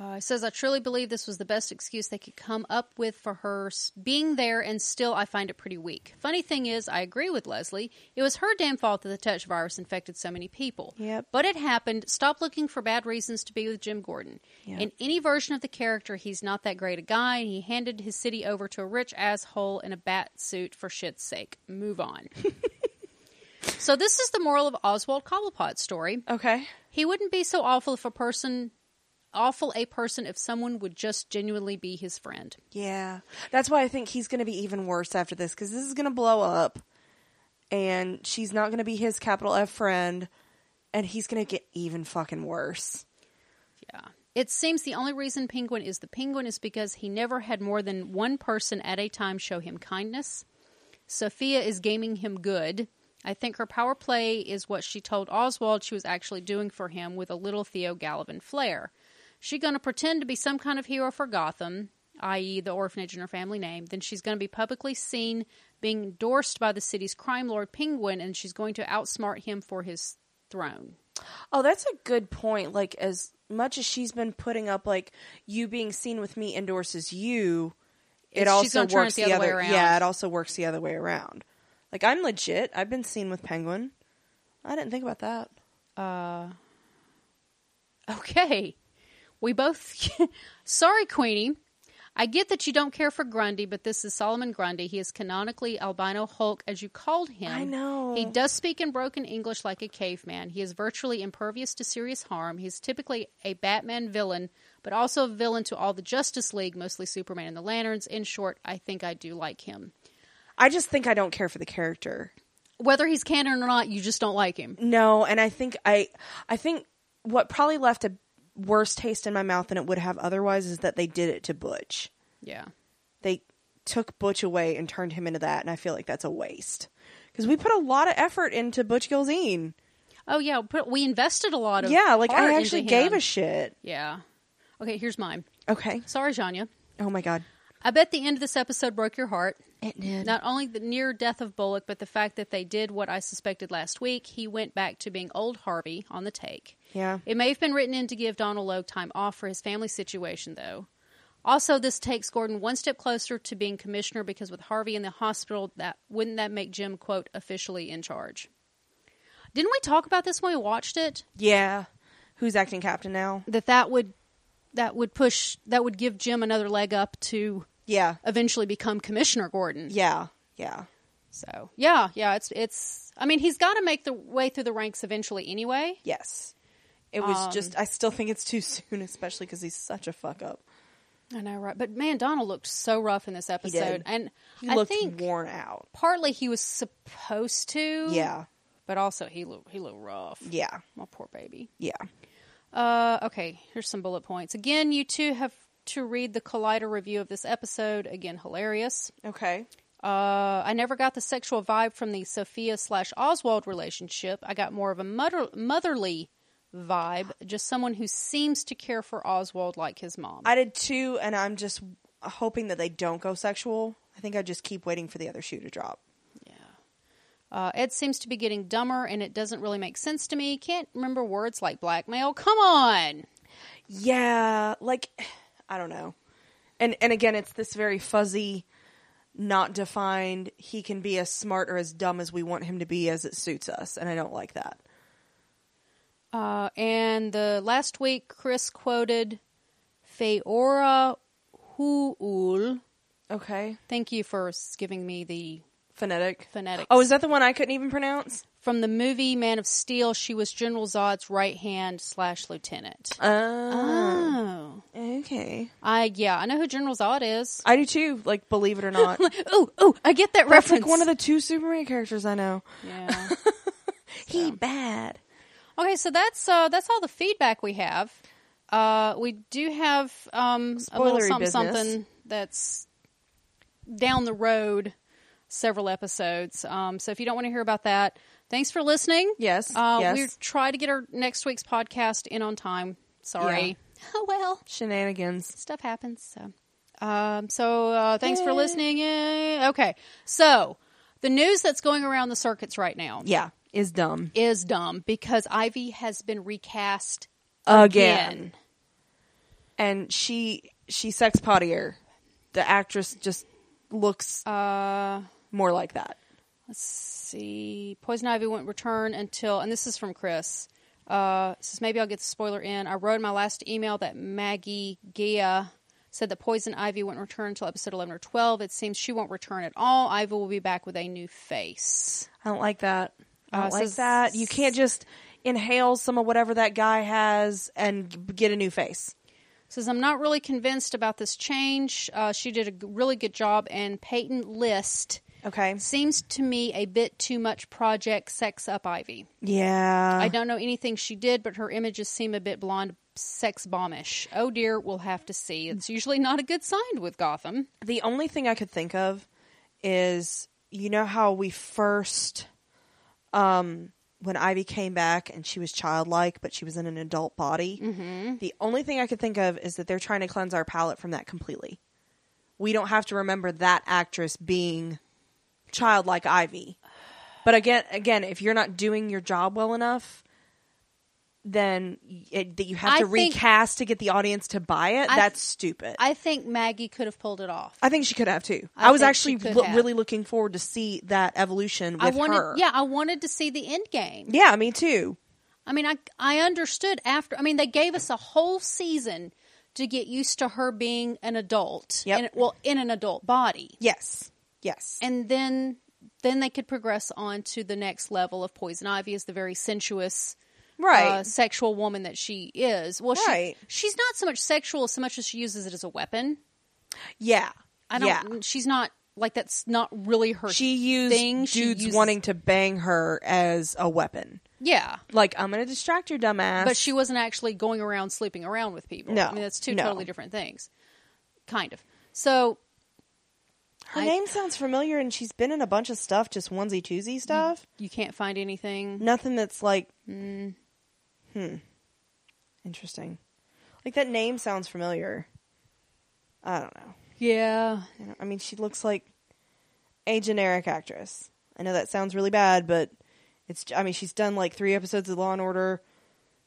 B: Uh, it says, I truly believe this was the best excuse they could come up with for her being there, and still I find it pretty weak. Funny thing is, I agree with Leslie. It was her damn fault that the Tetch virus infected so many people.
A: Yep.
B: But it happened. Stop looking for bad reasons to be with Jim Gordon.
A: Yep.
B: In any version of the character, he's not that great a guy, and he handed his city over to a rich asshole in a bat suit for shit's sake. Move on. *laughs* so, this is the moral of Oswald Cobblepot's story.
A: Okay.
B: He wouldn't be so awful if a person awful a person if someone would just genuinely be his friend.
A: Yeah. That's why I think he's going to be even worse after this cuz this is going to blow up and she's not going to be his capital F friend and he's going to get even fucking worse.
B: Yeah. It seems the only reason Penguin is the Penguin is because he never had more than one person at a time show him kindness. Sophia is gaming him good. I think her power play is what she told Oswald she was actually doing for him with a little Theo Galavan flair. She gonna pretend to be some kind of hero for Gotham, i.e., the orphanage in her family name. Then she's gonna be publicly seen being endorsed by the city's crime lord Penguin, and she's going to outsmart him for his throne.
A: Oh, that's a good point. Like as much as she's been putting up like you being seen with me endorses you, it
B: It's- she's
A: also works
B: it the other way around.
A: Yeah, it also works the other way around. Like I'm legit. I've been seen with Penguin. I didn't think about that.
B: Uh, *laughs* okay. We both. *laughs* Sorry, Queenie. I get that you don't care for Grundy, but this is Solomon Grundy. He is canonically albino Hulk, as you called him.
A: I know.
B: He does speak in broken English like a caveman. He is virtually impervious to serious harm. He's typically a Batman villain, but also a villain to all the Justice League, mostly Superman and the Lanterns. In short, I think I do like him.
A: I just think I don't care for the character.
B: Whether he's canon or not, you just don't like him.
A: No, and I think I I think what probably left a worse taste in my mouth than it would have otherwise is that they did it to Butch.
B: Yeah.
A: They took Butch away and turned him into that, and I feel like that's a waste. Because we put a lot of effort into Butch Gilzean.
B: Oh yeah, but we invested a lot of
A: Yeah, like I actually gave a shit.
B: Yeah. Okay, here's mine.
A: Okay.
B: Sorry, Janya.
A: Oh my god.
B: I bet the end of this episode broke your heart.
A: It did.
B: Not only the near death of Bullock, but the fact that they did what I suspected last week. He went back to being old Harvey on the take.
A: Yeah.
B: It may have been written in to give Donal Logue time off for his family situation, though. Also, this takes Gordon one step closer to being commissioner because with Harvey in the hospital, that wouldn't that make Jim quote officially in charge? Didn't we talk about this when we watched it?
A: Yeah. Who's acting captain now?
B: That that would that would push that would give Jim another leg up to
A: Yeah.
B: eventually become Commissioner Gordon.
A: Yeah. Yeah.
B: So yeah, yeah, it's it's. I mean, he's got to make the way through the ranks eventually, anyway.
A: Yes. It was
B: Um,
A: just I still think it's too *laughs* soon, especially because he's such a fuck up.
B: I know, right? But man, Donal looked so rough in this episode, and
A: He
B: I
A: looked
B: think
A: worn out.
B: partly he was supposed to.
A: Yeah.
B: but also he looked he looked rough.
A: Yeah.
B: My poor baby.
A: Yeah.
B: Uh, okay, here's some bullet points. Again, you two have to read the Collider review of this episode. Again, hilarious.
A: Okay.
B: Uh, I never got the sexual vibe from the Sophia slash Oswald relationship. I got more of a mother- motherly vibe, just someone who seems to care for Oswald like his mom.
A: I did too, and I'm just hoping that they don't go sexual. I think I just keep waiting for the other shoe to drop.
B: Yeah. Uh, Ed seems to be getting dumber, and it doesn't really make sense to me. Can't remember words like blackmail. Come on.
A: Yeah, like *sighs* I don't know. And and again, it's this very fuzzy, not defined. He can be as smart or as dumb as we want him to be as it suits us, and I don't like that.
B: Uh, and the last week, Chris quoted Faora Hu-Ul.
A: Okay,
B: Thank you for giving me the
A: phonetic.
B: Phonetic.
A: Oh, is that the one I couldn't even pronounce?
B: from the movie Man of Steel? She was General Zod's right hand slash lieutenant.
A: Oh,
B: Oh,
A: okay.
B: I yeah, I know who General Zod is.
A: I do too. Like, believe it or not, *laughs*
B: Oh, oh, I get that
A: that's
B: reference.
A: like one of the two Superman characters I know.
B: yeah. *laughs*
A: He bad.
B: Okay, so that's uh, that's all the feedback we have. Uh, we do have um, a little something, something that's down the road, several episodes. Um, so if you don't want to hear about that, thanks for listening.
A: Yes,
B: uh,
A: yes.
B: we try to get our next week's podcast in on time. Sorry. *laughs* Oh well,
A: Shenanigans.
B: stuff happens. So, um, so uh, thanks for listening. Yay. Okay, so the news that's going around the circuits right now
A: Yeah, is dumb
B: is dumb because Ivy has been recast
A: again.
B: again.
A: and she she sex pottier. The actress just looks
B: Uh,
A: more like that.
B: let's see. Poison Ivy won't return until, and this is from Chris. Uh, says maybe I'll get the spoiler in. I wrote in my last email that Maggie Geha said that Poison Ivy won't return until episode 11 or 12. It seems she won't return at all. Ivy will be back with a new face.
A: I don't like that.
B: Uh,
A: like
B: says-
A: that. You can't just inhale some of whatever that guy has and get a new face.
B: Says I'm not really convinced about this change. Uh, she did a really good job, and Peyton List
A: Okay.
B: seems to me a bit too much Project Sex Up Ivy.
A: Yeah.
B: I don't know anything she did, but her images seem a bit blonde, sex bombish. Oh dear, we'll have to see. It's usually not a good sign with Gotham.
A: the only thing I could think of is you know how we first um when Ivy came back and she was childlike but she was in an adult body. Mm-hmm. The only thing I could think of is that they're trying to cleanse our palate from that completely. We don't have to remember that actress being childlike Ivy. But again, again, if you're not doing your job well enough, then it, that you have
B: I
A: to
B: think-
A: recast to get the audience to buy it.
B: I-
A: that's stupid.
B: I think Maggie could have pulled it off.
A: I think she could have too.
B: I
A: I, was actually lo- really looking forward to see that evolution with
B: I wanted,
A: her.
B: yeah, I wanted to see the end game.
A: yeah, me too.
B: I mean, I I understood after. I mean, they gave us a whole season to get used to her being an adult.
A: Yep.
B: in- well, in an adult body,
A: Yes, yes,
B: and then then they could progress on to the next level of Poison Ivy as the very sensuous.
A: Right.
B: uh, sexual woman that she is. Well,
A: Right.
B: she she's not so much sexual so much as she uses it as a weapon.
A: yeah,
B: I don't.
A: Yeah.
B: She's not like that's not really her.
A: She used
B: thing. She
A: dudes wanting to bang her as a weapon.
B: yeah,
A: Like I'm going to distract your dumbass.
B: but she wasn't actually going around sleeping around with people.
A: No,
B: I mean that's two
A: no.
B: totally different things. Kind of. So
A: her
B: I-
A: name sounds familiar, and she's been in a bunch of stuff, just onesie twosie stuff.
B: you can't find anything.
A: Nothing that's like,
B: Mm.
A: Hmm, interesting. Like that name sounds familiar. I don't know.
B: Yeah,
A: You know, I mean, she looks like a generic actress. I know that sounds really bad, but it's. I mean, she's done like three episodes of Law and Order.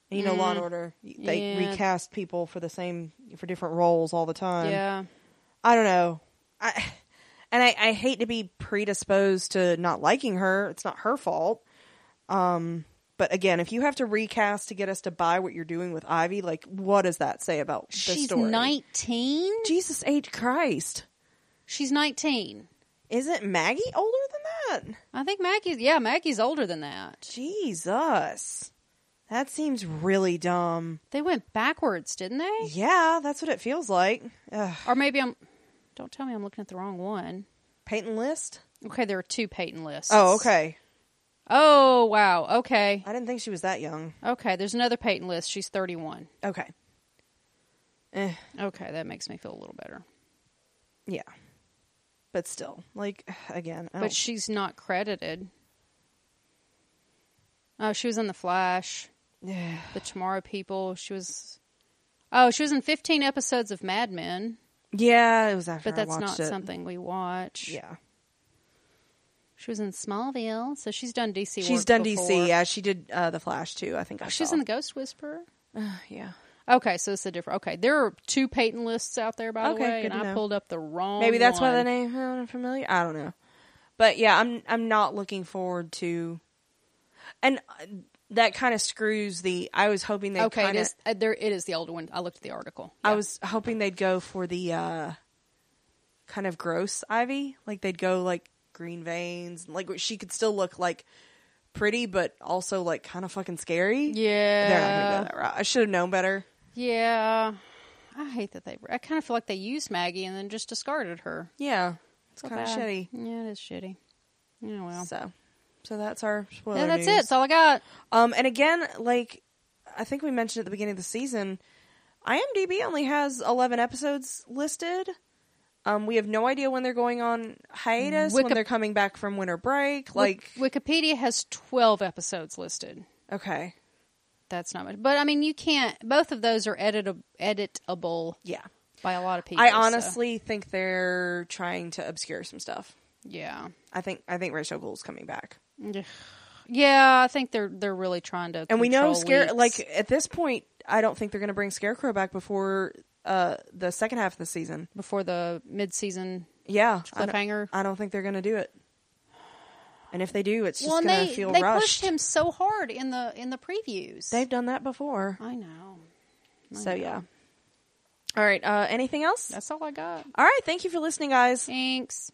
A: And you know, Law and Order. They
B: Mm. Yeah.
A: recast people for the same for different roles all the time.
B: yeah.
A: I don't know. I and I, I hate to be predisposed to not liking her. It's not her fault. Um, but again, if you have to recast to get us to buy what you're doing with Ivy, like, what does that say about the
B: She's
A: story?
B: nineteen.
A: Jesus H Christ!
B: She's nineteen.
A: Isn't Maggie older than that?
B: I think Maggie's. Yeah, Maggie's older than that.
A: Jesus. That seems really dumb.
B: They went backwards, didn't they?
A: Yeah, that's what it feels like. Ugh.
B: Or maybe I'm. Don't tell me I'm looking at the wrong one.
A: Peyton List?
B: Okay, there are two Peyton lists.
A: Oh, okay.
B: Oh, wow. Okay.
A: I didn't think she was that young.
B: Okay, there's another Peyton list. She's 31.
A: Okay. Eh,
B: Okay, that makes me feel a little better.
A: yeah. But still, like, *sighs* again, I
B: But
A: don't-
B: she's not credited. Oh, she was in The Flash, Yeah. The Tomorrow People. She was. Oh, she was in 15 episodes of Mad Men.
A: Yeah, it was after.
B: but
A: I
B: that's not
A: it.
B: something we watch.
A: Yeah,
B: She was in Smallville, so she's done DC.
A: she's done
B: before.
A: DC. Yeah, she did uh, the Flash too. I think I
B: Oh, she's
A: saw.
B: in the Ghost Whisperer.
A: yeah.
B: Okay, so it's a different. Okay, there are two Peyton lists out there, by the
A: Okay,
B: way, and I
A: know.
B: pulled up the wrong.
A: Maybe that's why the
B: one.
A: name sounded familiar. I don't know, but yeah, I'm I'm not looking forward to, and uh, that kind of screws the. I was hoping they
B: Okay,
A: Kinda,
B: is. Uh, there, it is the older one. I looked at the article.
A: I was hoping they'd go for the uh kind of gross Ivy, like they'd go like green veins, like she could still look like pretty, but also like kind of fucking scary.
B: Yeah,
A: They're not gonna go that route. I should have known better.
B: yeah. I hate that they. I kind of feel like they used Maggie and then just discarded her.
A: Yeah, it's
B: So
A: kind of shitty.
B: Yeah, it is shitty. Yeah, well.
A: So, so that's our spoiler.
B: Yeah, that's
A: news.
B: it. That's all I got.
A: Um, and again, like I think we mentioned at the beginning of the season, IMDb only has eleven episodes listed. Um, we have no idea when they're going on hiatus, when they're coming back from winter break. Like,
B: Wik- Wikipedia has twelve episodes listed.
A: okay,
B: That's not much, but I mean, you can't. Both of those are editable, editable
A: yeah.
B: by a lot of people.
A: I
B: so-
A: honestly think they're trying to obscure some stuff.
B: yeah,
A: I think I think Rachel Ghoul's coming back,
B: yeah. I think they're they're really trying to.
A: and we know scare
B: leaks.
A: like at this point. I don't think they're going to bring Scarecrow back before uh, the second half of the season.
B: before the mid-season
A: Yeah, I don't-
B: cliffhanger.
A: I don't think they're going to do it. And if they do, it's just
B: well,
A: going to
B: they
A: feel
B: they
A: rushed.
B: pushed him so hard in the in the previews.
A: They've done that before.
B: I know. I
A: So
B: know.
A: yeah. All right. Uh, anything else?
B: That's all I got.
A: All right. Thank you for listening, guys.
B: Thanks.